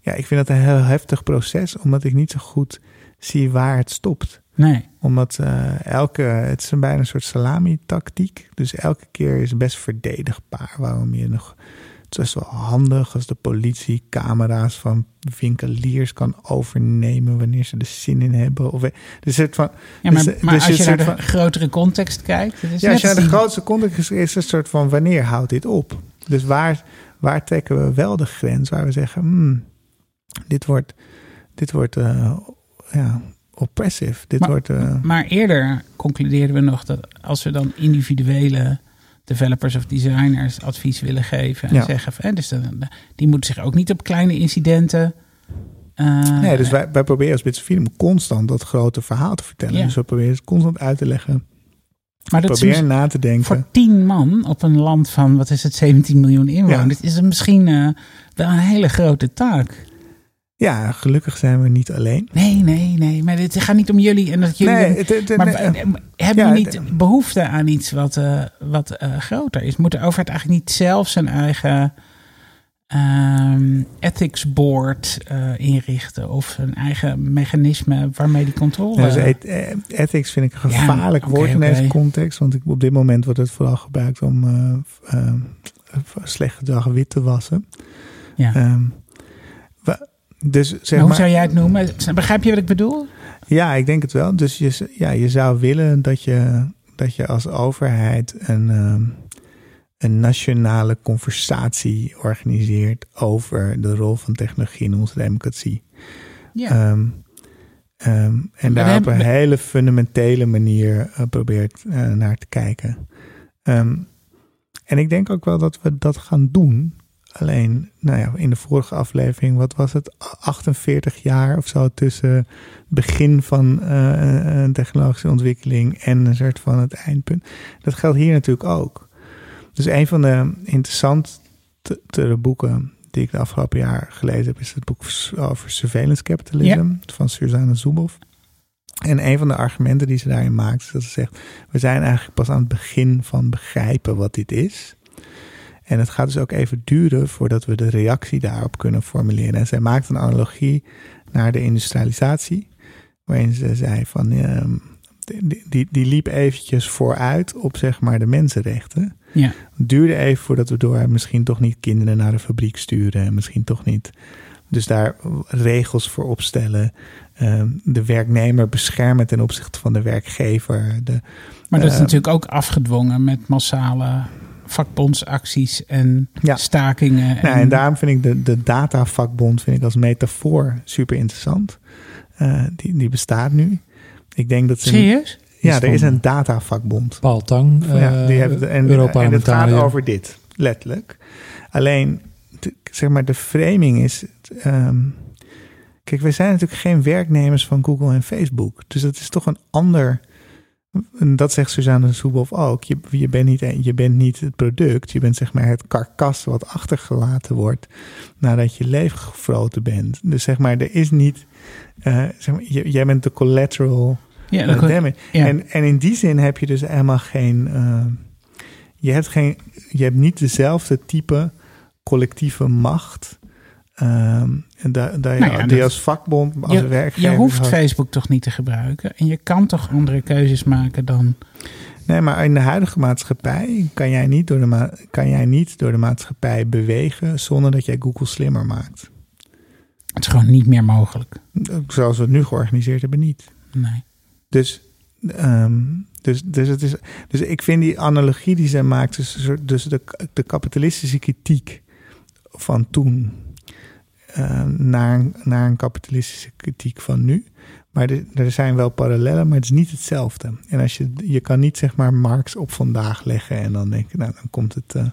ja, ik vind dat een heel heftig proces, omdat ik niet zo goed zie waar het stopt nee. omdat eh, elke, het is een bijna een soort salami-tactiek. Dus elke keer is best verdedigbaar. Waarom je nog, het is wel handig als de politie camera's van winkeliers kan overnemen wanneer ze er zin in hebben. Of, dus het van, Ja, maar, dus- maar dus als je naar de van- grotere context kijkt. Het is ja, als je naar de grootste context is, is een soort van wanneer houdt dit op? Dus waar, waar trekken we wel de grens waar we zeggen, hmm, dit wordt, dit wordt eh, ja, oppressive. Dit Maar- wordt, eh, Maar eerder concludeerden we nog dat als we dan individuele developers of designers advies willen geven en Ja. zeggen, van, dus die moeten zich ook niet op kleine incidenten. eh, Nee, dus wij, wij proberen als Bits Freedom constant dat grote verhaal te vertellen. Ja. Dus we proberen het constant uit te leggen. maar dat is proberen mis- na te denken. voor tien man op een land van, wat is het, 17 miljoen inwoners, is het misschien eh, wel een hele grote taak. Ja, gelukkig zijn we niet alleen. Nee, nee, nee, maar het gaat niet om jullie en dat jullie. Nee, het, het- maar nee, w- hebben ja, niet het- behoefte aan iets wat, eh, wat eh, groter is? Moet de overheid eigenlijk niet zelf zijn eigen ehm, ethics board eh, inrichten of een eigen mechanisme waarmee die controle. Ja, dus et- eh, ethics vind ik een gevaarlijk Ja, woord in deze context. Want ik, op dit moment wordt het vooral gebruikt om eh, eh, slecht gedrag wit te wassen. ja. Wa- dus zeg Maar hoe zou jij het noemen? Begrijp je wat ik bedoel? Ja, ik denk het wel. Dus je, ja, je zou willen dat je, dat je als overheid een, ehm, een nationale conversatie organiseert over de rol van technologie in onze democratie. Ja. Ehm, ehm, en daar op een hele fundamentele manier eh, probeert eh, naar te kijken. En ik denk ook wel dat we dat gaan doen. Alleen, nou ja, in de vorige aflevering, wat was het? 48 jaar of zo tussen het begin van eh, een technologische ontwikkeling en een soort van het eindpunt. Dat geldt hier natuurlijk ook. Dus een van de interessantere boeken die ik de afgelopen jaar gelezen heb, is het boek over surveillance capitalism van Suzanne Zuboff. En een van de argumenten die ze daarin maakt, is dat ze zegt: we zijn eigenlijk pas aan het begin van begrijpen wat dit is. En het gaat dus ook even duren voordat we de reactie daarop kunnen formuleren. En zij maakt een analogie naar de industrialisatie, waarin ze zei van ehm, die, die, die liep eventjes vooruit op zeg maar de mensenrechten. ja. Het duurde even voordat we door misschien toch niet kinderen naar de fabriek sturen. En misschien toch niet. Dus daar regels voor opstellen. ehm, de werknemer beschermen ten opzichte van de werkgever. De, Maar dat is Eh, natuurlijk ook afgedwongen met massale vakbondsacties en Ja. stakingen. En, Nou, en daarom vind ik de, de datavakbond vind ik als metafoor super interessant. Eh, die, die bestaat nu. Ik denk dat ze. Serieus? Ja, er is een datavakbond. Paul Tang, ja, die eh, hebben, en, en het gaat over dit, letterlijk. Alleen, zeg maar, de framing is... ehm, kijk, we zijn natuurlijk geen werknemers van Google en Facebook. Dus dat is toch een ander... En dat zegt Suzanne Soeboff ook. Je, je, bent niet, je bent niet het product. Je bent zeg maar het karkas wat achtergelaten wordt... nadat je leeggefroten bent. Dus zeg maar, er is niet... eh, zeg maar, jij bent de collateral... Ja, Uh, damage. ja. En, en in die zin heb je dus helemaal geen. eh, je, hebt geen je hebt niet dezelfde type collectieve macht. ehm, en Nou ja, die dat- als vakbond, als Je, werkgever... je hoeft had- Facebook toch niet te gebruiken. En je kan toch andere keuzes maken dan. Nee, maar in de huidige maatschappij kan jij, niet door de ma- kan jij niet door de maatschappij bewegen zonder dat jij Google slimmer maakt. Het is gewoon niet meer mogelijk. Zoals we het nu georganiseerd hebben, niet. Nee. Dus, ehm, dus, dus, het is, dus ik vind die analogie die zij maakt tussen dus de, de kapitalistische kritiek van toen eh, naar, een- naar een kapitalistische kritiek van nu. Maar er, er zijn wel parallellen, maar het is niet hetzelfde. En als je, je kan niet zeg maar Marx op vandaag leggen en dan denk je, nou dan komt het, eh,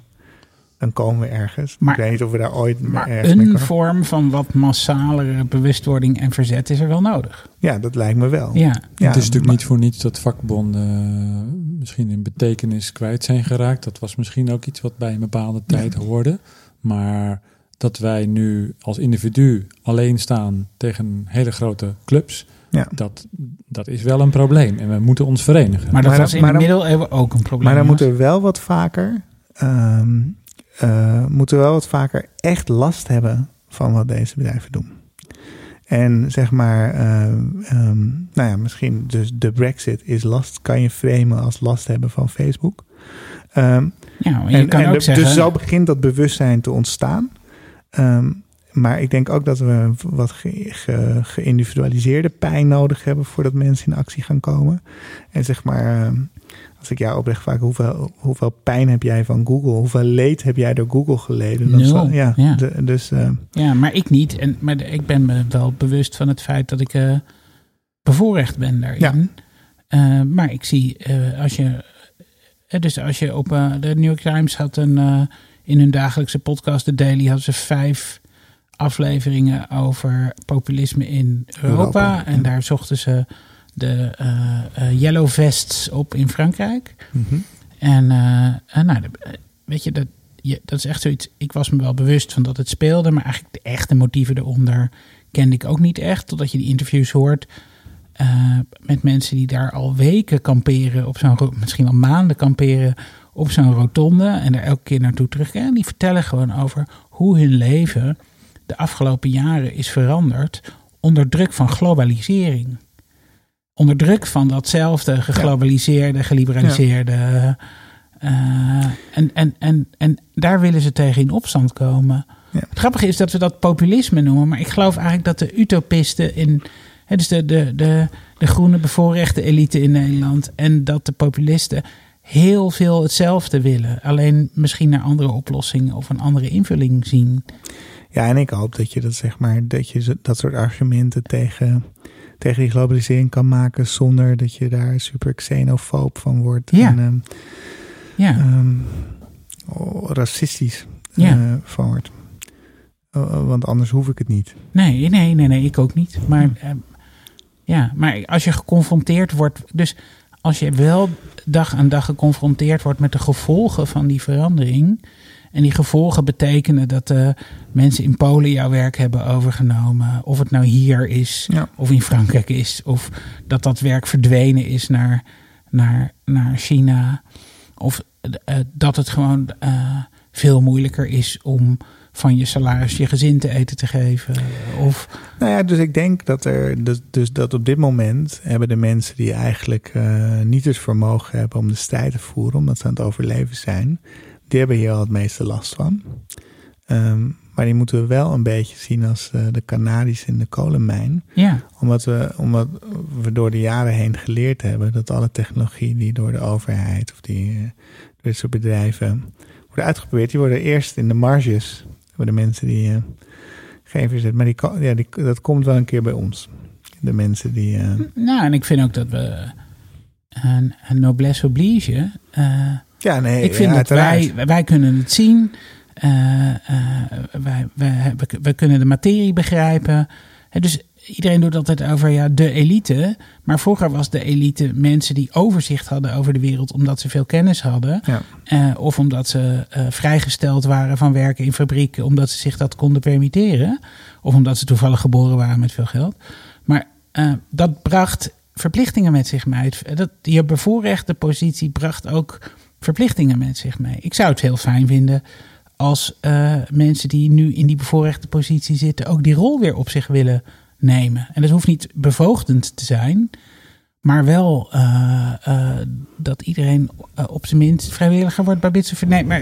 dan komen we ergens. Maar- ik weet niet of we daar ooit Maar ergens mee een vorm van wat massalere bewustwording en verzet is er wel nodig. Ja, dat lijkt me wel. Ja, Ja, het is natuurlijk niet voor niets dat vakbonden eh, misschien in betekenis kwijt zijn geraakt. Dat was misschien ook iets wat bij een bepaalde tijd hoorde. Maar dat wij nu als individu alleen staan tegen hele grote clubs, Ja. dat, dat is wel een probleem. En we moeten ons verenigen. maar dat Maar was dan- in maar de dan- middeleeuwen ook een probleem. Maar dan moeten we wel wat vaker, ehm, eh, moeten we wel wat vaker echt last hebben van wat deze bedrijven doen. En zeg maar, ehm, ehm, nou ja, misschien dus de Brexit is last, kan je framen als last hebben van Facebook. Ehm, Ja, je en, kan en ook de- zeggen. Dus zo begint dat bewustzijn te ontstaan. Ehm, maar ik denk ook dat we wat ge- ge- geïndividualiseerde pijn nodig hebben voordat mensen in actie gaan komen. En zeg maar, ehm, als ik jou oprecht vraag, hoeveel, hoeveel pijn heb jij van Google? Hoeveel leed heb jij door Google geleden? Zal- ja, ja. de- dus ehm, Ja, maar ik niet. En, maar ik ben me wel bewust van het feit dat ik eh, bevoorrecht ben daarin. Ja. Eh, maar ik zie, eh, als je. eh, dus als je op eh, de New York Times had een. eh, in hun dagelijkse podcast, The Daily, hadden ze vijf afleveringen over populisme in Europa. Europa, en ja. daar zochten ze de eh, eh, Yellow Vests op in Frankrijk. mhm. En eh, en nou, de- weet je, dat, je, dat is echt zoiets. Ik was me wel bewust van dat het speelde, maar eigenlijk de echte motieven eronder kende ik ook niet echt. Totdat je die interviews hoort met mensen die daar al weken kamperen, op zo'n, misschien wel maanden kamperen op zo'n rotonde en er elke keer naartoe terugkeren. En die vertellen gewoon over hoe hun leven de afgelopen jaren is veranderd onder druk van globalisering. Onder druk van datzelfde geglobaliseerde, geliberaliseerde. eh, en, en, en, en daar willen ze tegen in opstand komen. Ja. Het grappige is dat we dat populisme noemen, maar ik geloof eigenlijk dat de utopisten in. Hè, dus de, de, de, de groene bevoorrechte elite in Nederland en dat de populisten heel veel hetzelfde willen. Alleen misschien naar andere oplossingen of een andere invulling zien. Ja, en ik hoop dat je dat zeg maar, dat je dat soort argumenten tegen, tegen die globalisering kan maken zonder dat je daar super xenofoob van wordt. Ja. En, ehm, Ja, ehm, oh, racistisch Ja. eh, van wordt. Eh, want anders hoef ik het niet. nee, nee, nee, nee, ik ook niet. Maar, eh, ja, maar als je geconfronteerd wordt. Dus als je wel dag aan dag geconfronteerd wordt met de gevolgen van die verandering. En die gevolgen betekenen dat eh, mensen in Polen jouw werk hebben overgenomen. Of het nou hier is, Ja. of in Frankrijk is. Of dat dat werk verdwenen is naar, naar, naar China. Of eh, dat het gewoon eh, veel moeilijker is om van je salaris je gezin te eten te geven. Of Nou ja, dus ik denk dat er dus, dus dat op dit moment hebben de mensen die eigenlijk eh, niet het vermogen hebben om de strijd te voeren, omdat ze aan het overleven zijn, die hebben hier al het meeste last van. Ehm, maar die moeten we wel een beetje zien als eh, de Canaries in de kolenmijn. ja, Omdat we, omdat we door de jaren heen geleerd hebben dat alle technologie die door de overheid of die eh, door dit soort bedrijven worden uitgeprobeerd, die worden eerst in de marges voor de mensen die eh, geen verzet. Maar die, ja, die, dat komt wel een keer bij ons. De mensen die. eh, nou en ik vind ook dat we een, een noblesse oblige. eh, ja, nee, ik vind ja, dat wij, wij kunnen het zien. wij, wij, wij kunnen de materie begrijpen. Dus iedereen doet altijd over ja, de elite. Maar vroeger was de elite mensen die overzicht hadden over de wereld omdat ze veel kennis hadden. Ja. Eh, of omdat ze eh, vrijgesteld waren van werken in fabrieken, omdat ze zich dat konden permitteren. Of omdat ze toevallig geboren waren met veel geld. Maar eh, dat bracht verplichtingen met zich mee. Dat, je bevoorrechte positie bracht ook verplichtingen met zich mee. Ik zou het heel fijn vinden als mensen die nu in die bevoorrechte positie zitten ook die rol weer op zich willen nemen. En dat hoeft niet bevoogdend te zijn, maar wel eh, eh, dat iedereen eh, op zijn minst vrijwilliger wordt bij Bits of Nee, maar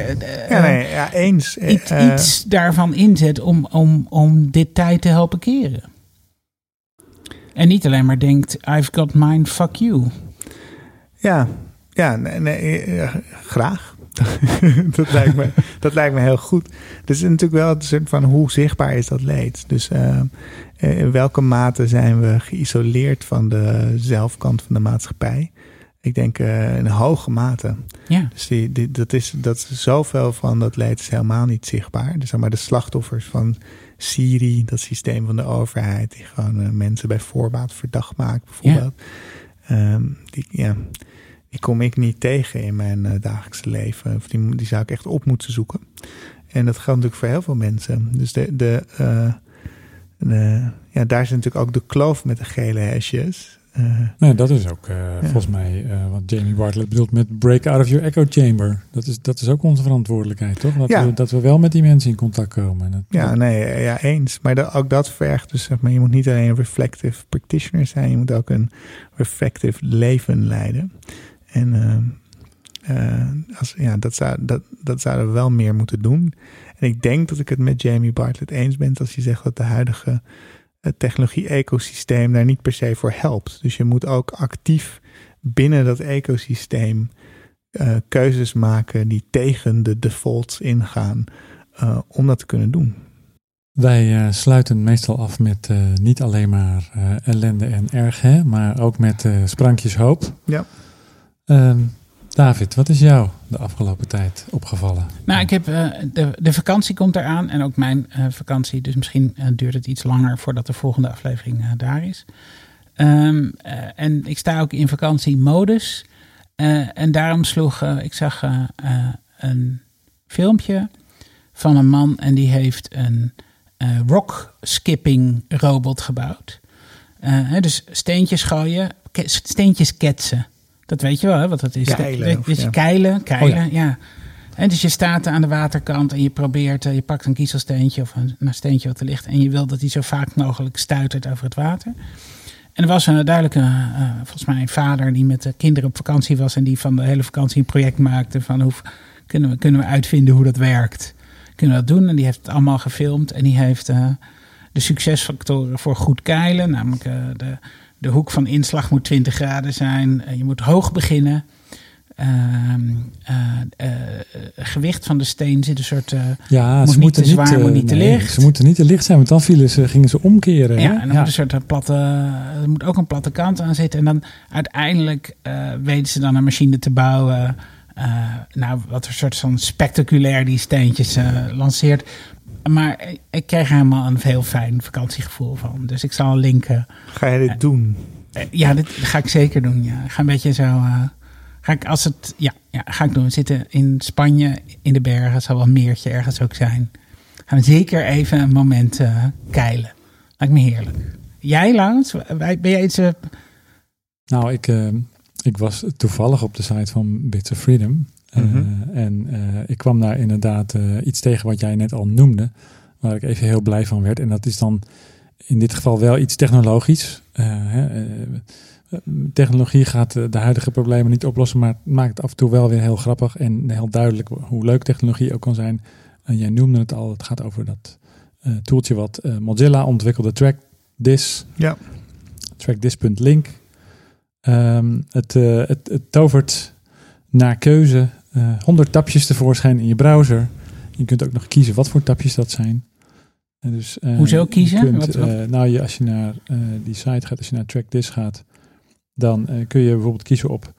Ja, nee, ja eens. Iets, iets daarvan inzet om, om, om dit tijd te helpen keren. En niet alleen maar denkt, I've got mine, fuck you. Ja, ja nee, nee, graag. dat, lijkt me, dat lijkt me heel goed. Dus natuurlijk wel het soort van hoe zichtbaar is dat leed. Dus eh, eh, in welke mate zijn we geïsoleerd van de zelfkant van de maatschappij? Ik denk eh, in hoge mate. Ja, Dus die, die, dat, is, dat is zoveel van dat leed is helemaal niet zichtbaar. Dus zeg maar de slachtoffers van Siri, dat systeem van de overheid, die gewoon eh, mensen bij voorbaat verdacht maakt, bijvoorbeeld. Ehm, die, ja, die kom ik niet tegen in mijn eh, dagelijkse leven. Of die, die zou ik echt op moeten zoeken. En dat geldt natuurlijk voor heel veel mensen. Dus de, de, eh, de, ja, daar is natuurlijk ook de kloof met de gele hesjes. Eh, Nee, dat is ook eh, volgens mij eh, wat Jamie Bartlett bedoelt met break out of your echo chamber. Dat is, dat is ook onze verantwoordelijkheid, toch? Dat, Ja. we, dat we wel met die mensen in contact komen. En dat- Ja, dat- nee, ja, eens. Maar de- ook dat vergt dus, zeg maar, je moet niet alleen een reflective practitioner zijn, je moet ook een reflective leven leiden. En eh, eh, als, ja, dat, zou, dat, dat zouden we wel meer moeten doen. En ik denk dat ik het met Jamie Bartlett eens ben als hij zegt dat de huidige eh, technologie-ecosysteem daar niet per se voor helpt. Dus je moet ook actief binnen dat ecosysteem eh, keuzes maken die tegen de defaults ingaan eh, om dat te kunnen doen. Wij sluiten meestal af met niet alleen maar ellende en erg, hè, maar ook met sprankjes hoop. Ja. Ehm, David, wat is jou de afgelopen tijd opgevallen? Nou, ik heb, eh, de, de vakantie komt eraan en ook mijn eh, vakantie. Dus misschien eh, duurt het iets langer voordat de volgende aflevering daar is. Ehm, eh, en ik sta ook in vakantiemodus. En daarom sloeg, ik zag een filmpje van een man en die heeft een rock skipping robot gebouwd. Dus steentjes gooien, steentjes ketsen. Dat weet je wel, hè, wat dat is. Keilen, of dus ja. keilen, keilen, Oh ja. En dus je staat aan de waterkant en je probeert, eh, je pakt een kiezelsteentje of een, een steentje wat er ligt. En je wil dat hij zo vaak mogelijk stuitert over het water. En er was een duidelijke, eh, volgens mij een vader die met de kinderen op vakantie was. En die van de hele vakantie een project maakte van hoe kunnen we, kunnen we uitvinden hoe dat werkt. Kunnen we dat doen? En die heeft het allemaal gefilmd. En die heeft eh, de succesfactoren voor goed keilen. Namelijk eh, de, de hoek van inslag moet 20 graden zijn. Eh, je moet hoog beginnen. Eh, gewicht van de steen zit een soort. Ja, Moet ze niet moeten te zwaar, moet niet te nee, licht. Ze moeten niet te licht zijn, want dan vielen ze, gingen ze omkeren. ja, hè? en dan moet een soort platte. Er moet ook een platte kant aan zitten. En dan uiteindelijk weten ze dan een machine te bouwen. nou, wat een soort van spectaculair die steentjes lanceert. Maar ik- kreeg er helemaal een heel fijn vakantiegevoel van. Dus ik zal linken. Ga je dit doen? Eh, ja, dit ga ik zeker doen. Ja. Ik ga een beetje zo. eh, ga ik als het. Ja, ja, ga ik doen. We zitten in Spanje in de bergen. Het zal wel een meertje ergens ook zijn. Gaan we zeker even een moment eh, keilen. Lijkt me heerlijk. Jij, Laurens? Wij- Ben jij iets. eh, Nou, ik, eh, ik was toevallig op de site van Bits of Freedom. Eh, Mhm. En eh, ik kwam daar inderdaad eh, iets tegen wat jij net al noemde. Waar ik even heel blij van werd. En dat is dan in dit geval wel iets technologisch. Eh, hè, eh, technologie gaat eh, de huidige problemen niet oplossen. Maar maakt het af en toe wel weer heel grappig. En heel duidelijk hoe leuk technologie ook kan zijn. En jij noemde het al. Het gaat over dat eh toeltje wat eh, Mozilla ontwikkelde. TrackDis. Ja. Trackdis.link. Ehm, het, eh, het, het tovert naar keuze eh 100 tapjes tevoorschijn in je browser. Je kunt ook nog kiezen wat voor tapjes dat zijn. En dus, eh, Hoezo je kiezen? kunt, Wat- wat? eh, nou, je, als je naar die site gaat, als je naar TrackDis gaat, dan kun je bijvoorbeeld kiezen op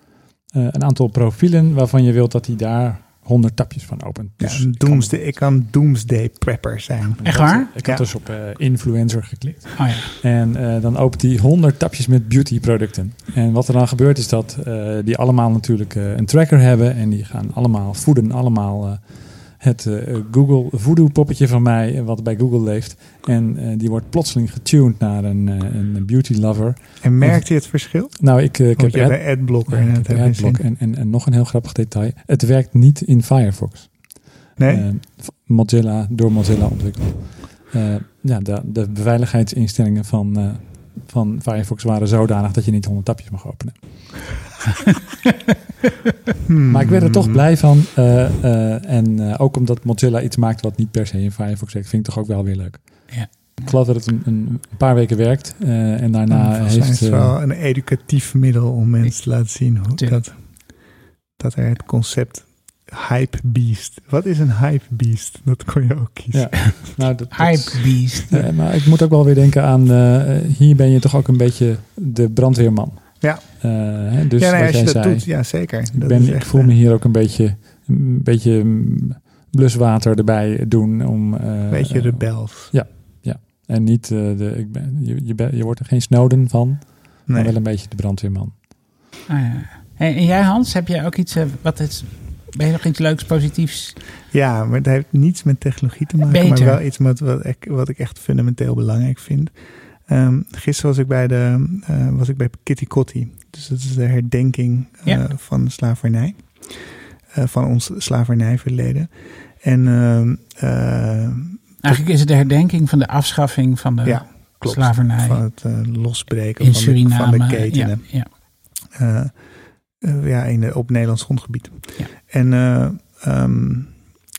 een aantal profielen waarvan je wilt dat hij daar 100 tapjes van opent. Ja, Dus ik kan- doomsday, ik kan doomsday prepper zijn. Echt waar? Ik had Ja. dus op eh, influencer geklikt. Oh ja. En eh, dan opent hij 100 tapjes met beautyproducten. En wat er dan gebeurt is dat eh, die allemaal natuurlijk eh, een tracker hebben. En die gaan allemaal voeden, allemaal eh, het eh, Google voodoo poppetje van mij, eh, wat bij Google leeft. En eh, die wordt plotseling getuned naar een, een beauty lover. En merkt hij het verschil? Nou, ik, ik heb je ad- een adblocker. ja, en ik heb je adblock. En, en, en nog een heel grappig detail. Het werkt niet in Firefox. Nee? Mozilla, door Mozilla ontwikkeld. Ja, de, de beveiligheidsinstellingen van, van Firefox waren zodanig dat je niet 100 tapjes mag openen. Hmm. Maar ik werd er toch blij van. eh, eh, en eh, ook omdat Mozilla iets maakt wat niet per se in Firefox werkt, vind ik toch ook wel weer leuk. Ja. Ik geloof dat het een, een paar weken werkt. eh, en daarna heeft... is het eh, wel een educatief middel om mensen te laten zien hoe dat, dat er het concept hype beast. Wat is een hype beast? Dat kon je ook kiezen. Ja. nou, dat, Hype beast. Eh, maar ik moet ook wel weer denken aan, eh, hier ben je toch ook een beetje de brandweerman. Ja. Eh, hè, dus ja, nee, wat als je jij dat zei, doet, ja zeker. ik, Dat ben, ik voel eh, me hier ook een beetje, een beetje mm, bluswater erbij doen om... eh, een beetje eh, rebels. En niet, eh, de, ik ben, je, je, ben- je wordt er geen Snowden van, maar Nee. wel een beetje de brandweerman. Ah, ja. Hey, en jij Hans, heb jij ook iets, eh, wat is, ben je nog iets leuks, positiefs? Ja, maar het heeft niets met technologie te maken, Beter. maar wel iets met wat ik, wat ik echt fundamenteel belangrijk vind. Ehm, gisteren was ik bij de eh, was ik bij Kitty Kotti. Dus dat is de herdenking eh, Ja. van de slavernij. Eh, van ons slavernijverleden. En ehm, eh, Eigenlijk is het de herdenking van de afschaffing van de ja, klopt. slavernij Van het losbreken in van, de, van de ketenen. Ja, ja. Eh, ja, in op Nederlands grondgebied. Ja. En eh, ehm,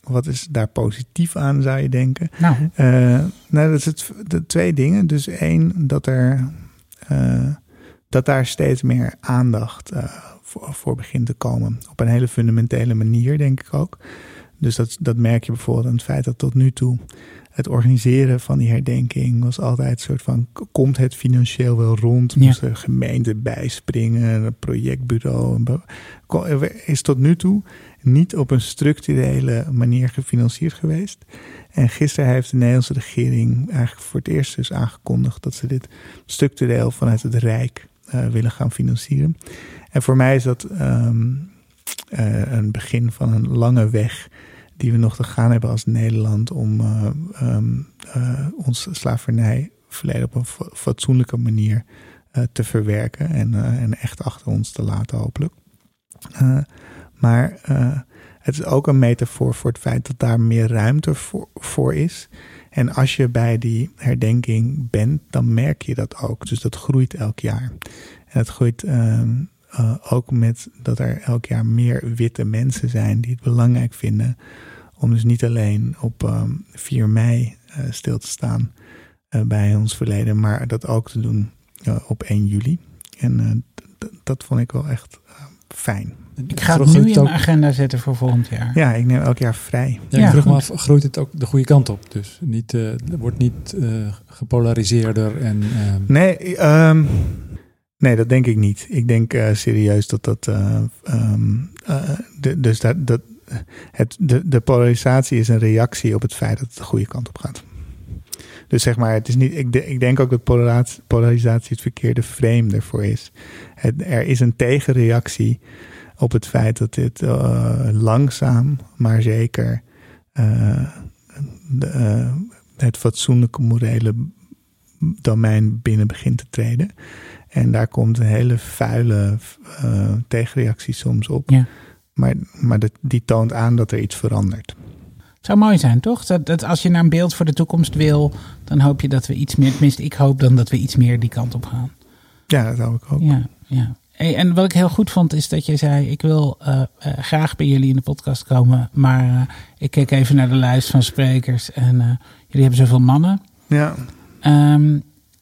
wat is daar positief aan, zou je denken? Nou, Eh, nou, dat is het, de twee dingen. Dus één, dat er dat daar steeds meer aandacht voor, voor begint te komen. Op een hele fundamentele manier, denk ik ook. Dus dat, dat merk je bijvoorbeeld aan het feit dat tot nu toe het organiseren van die herdenking was altijd een soort van: komt het financieel wel rond? Ja. Moest de gemeente bijspringen, een projectbureau? Is tot nu toe niet op een structurele manier gefinancierd geweest. En gisteren heeft de Nederlandse regering eigenlijk voor het eerst dus aangekondigd dat ze dit structureel vanuit het Rijk eh, willen gaan financieren. En voor mij is dat ehm, eh, een begin van een lange weg die we nog te gaan hebben als Nederland om eh, ons slavernijverleden op een fa- fatsoenlijke manier eh, te verwerken en, en echt achter ons te laten hopelijk. Maar het is ook een metafoor voor het feit dat daar meer ruimte voor, is. En als je bij die herdenking bent, dan merk je dat ook. Dus dat groeit elk jaar. En het groeit ehm, eh, ook met dat er elk jaar meer witte mensen zijn die het belangrijk vinden om dus niet alleen op ehm, 4 mei eh, stil te staan eh, bij ons verleden, maar dat ook te doen op 1 juli. En eh, dat vond ik wel echt fijn. ik ga het nu in ook- mijn agenda zetten voor volgend jaar. Ja, ik neem elk jaar vrij. Ja, ik Ja, vroeg me af, groeit het ook de goede kant op? Dus niet, wordt niet eh, gepolariseerder en... ehm, Nee, ehm, nee, dat denk ik niet. Ik denk eh, serieus dat dat. eh, ehm, eh, de, dus dat, dat het, de, de polarisatie is een reactie op het feit dat het de goede kant op gaat. Dus zeg maar, het is niet, ik, de- ik denk ook dat polarisatie, het verkeerde frame ervoor is. Er is een tegenreactie op het feit dat dit langzaam, maar zeker de, het fatsoenlijke morele domein binnen begint te treden. En daar komt een hele vuile eh, tegenreactie soms op. Ja. Maar, maar dat, die toont aan dat er iets verandert. Het zou mooi zijn, toch? Dat, dat als je naar een beeld voor de toekomst wil, dan hoop je dat we iets meer, tenminste ik hoop dan dat we iets meer die kant op gaan. Ja, dat hou ik ook. Ja, ja. Hey, en wat ik heel goed vond is dat je zei, ik wil eh, eh, graag bij jullie in de podcast komen, maar ik keek even naar de lijst van sprekers en jullie hebben zoveel mannen. Ja, Ehm,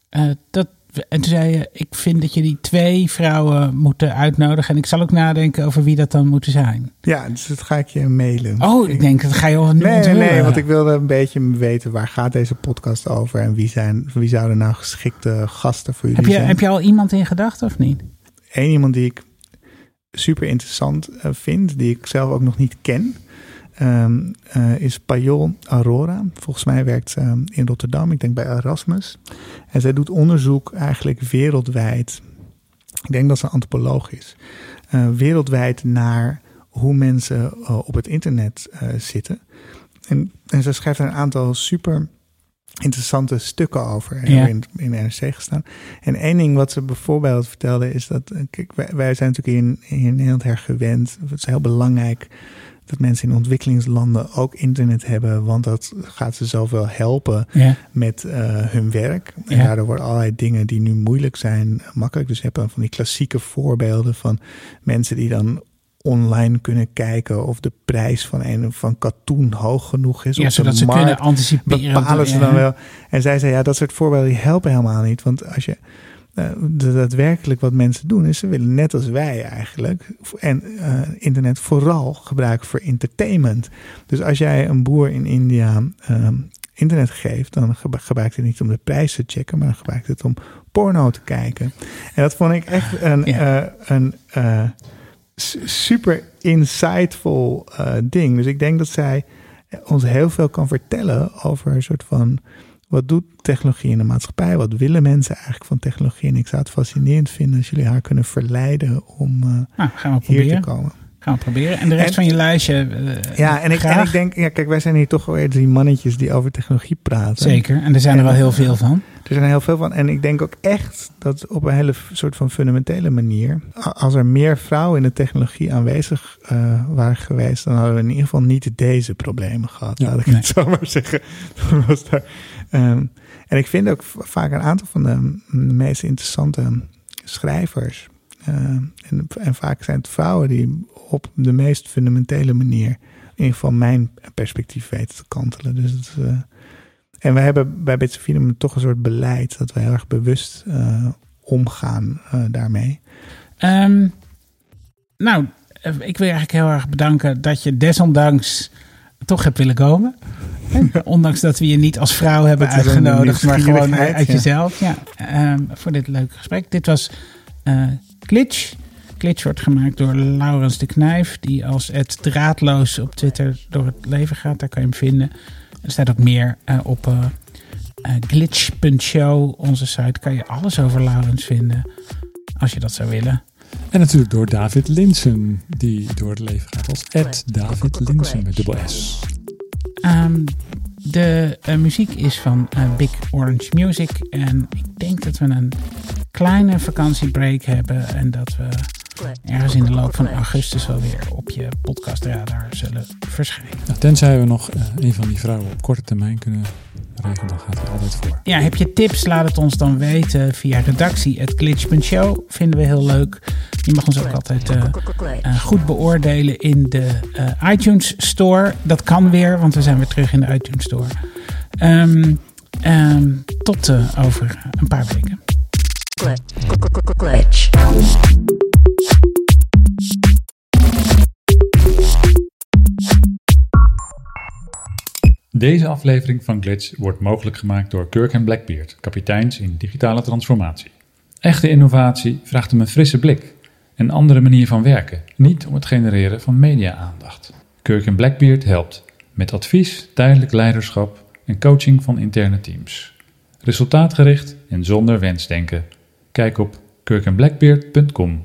eh, dat, en toen zei je, ik vind dat jullie twee vrouwen moeten uitnodigen en ik zal ook nadenken over wie dat dan moeten zijn. ja dus dat ga ik je mailen. Oh, ik denk, dat ga je al nu Nee, nee, nee, want ik wilde een beetje weten waar gaat deze podcast over en wie, zijn, wie zouden nou geschikte gasten voor jullie Heb je, zijn. heb je al iemand in gedachten of niet? Eén iemand die ik super interessant eh, vind, die ik zelf ook nog niet ken, ehm, eh, is Payol Aurora. Volgens mij werkt ze ehm, in Rotterdam, ik denk bij Erasmus. En zij doet onderzoek eigenlijk wereldwijd. Ik denk dat ze antropoloog is. eh, wereldwijd naar hoe mensen eh, op het internet zitten. En, en ze schrijft daar een aantal super interessante stukken over. Ja. In, in NRC gestaan. En één ding wat ze bijvoorbeeld vertelde is dat... Kijk, wij, wij zijn natuurlijk in, in Nederland erg gewend. Het is heel belangrijk dat mensen in ontwikkelingslanden ook internet hebben, want dat gaat ze zoveel helpen Ja. met eh, hun werk. En Ja. daardoor worden allerlei dingen die nu moeilijk zijn, makkelijk. Dus je hebt dan van die klassieke voorbeelden van mensen die dan online kunnen kijken of de prijs van een van katoen hoog genoeg is. Ja, op de zodat ze markt. kunnen anticiperen. bepalen ze dan wel. En zij zei, ja, dat soort voorbeelden die helpen helemaal niet. Want als je eh, daadwerkelijk wat mensen doen, is ze willen net als wij eigenlijk. En eh, internet vooral gebruiken voor entertainment. Dus als jij een boer in India eh, internet geeft, dan gebruikt hij niet om de prijs te checken, maar dan gebruikt het om porno te kijken. En dat vond ik echt een, Ja. eh, een eh, su- super insightful ding. Dus ik denk dat zij ons heel veel kan vertellen over een soort van wat doet technologie in de maatschappij? Wat willen mensen eigenlijk van technologie? En ik zou het fascinerend vinden als jullie haar kunnen verleiden om eh, Nou, gaan we hier te proberen. komen. Gaan we proberen. En de rest En- van je lijstje. eh, Ja, en ik, en ik denk, ja, kijk, wij zijn hier toch weer drie mannetjes die over technologie praten. Zeker. En er zijn er wel heel veel van. Er zijn er heel veel van. En ik denk ook echt dat op een hele soort van fundamentele manier. Als er meer vrouwen in de technologie aanwezig eh, waren geweest. dan hadden we in ieder geval niet deze problemen gehad. Ja, laat ik nee. het zo maar zeggen. Dan was daar, ehm, en ik vind ook vaak een aantal van de meest interessante schrijvers. Eh, en, en vaak zijn het vrouwen die op de meest fundamentele manier. in ieder geval mijn perspectief weten te kantelen. Dus het, eh, en wij hebben bij Bits Freedom toch een soort beleid dat we heel erg bewust eh, omgaan daarmee. Ehm, nou, ik wil je eigenlijk heel erg bedanken dat je desondanks toch hebt willen komen. Ondanks dat we je niet als vrouw hebben Dat uitgenodigd, maar gewoon uit ja. jezelf. Ja, ehm, voor dit leuke gesprek. Dit was Glitch. Glitch wordt gemaakt door Laurens de Knijf, die als het draadloos op Twitter door het leven gaat. Daar kan je hem vinden. Er staat ook meer eh, op eh, eh, glitch.show, onze site. Kan je alles over Laurens vinden, als je dat zou willen. En natuurlijk door David Linsen, die door het leven gaat als Ed David Linsen met dubbel S. Ehm, de eh, muziek is van eh, Big Orange Music. En ik denk dat we een kleine vakantiebreak hebben. En dat we ergens in de loop van augustus wel weer op je podcastradar zullen verschijnen. Nou, tenzij we nog eh, een van die vrouwen op korte termijn kunnen dan gaat hij altijd voor. Ja, heb je tips? Laat het ons dan weten via redactie.glitch.show. Vinden we heel leuk. Je mag ons ook altijd eh, eh, goed beoordelen in de eh, iTunes Store. Dat kan weer, want we zijn weer terug in de iTunes Store. Ehm, ehm, tot over een paar weken. Glitch. Deze aflevering van Glitch wordt mogelijk gemaakt door Kirk en Blackbeard, kapiteins in digitale transformatie. Echte innovatie vraagt om een frisse blik, een andere manier van werken, niet om het genereren van media-aandacht. Kirk en Blackbeard helpt met advies, tijdelijk leiderschap en coaching van interne teams. Resultaatgericht en zonder wensdenken. Kijk op kirkandblackbeard.com.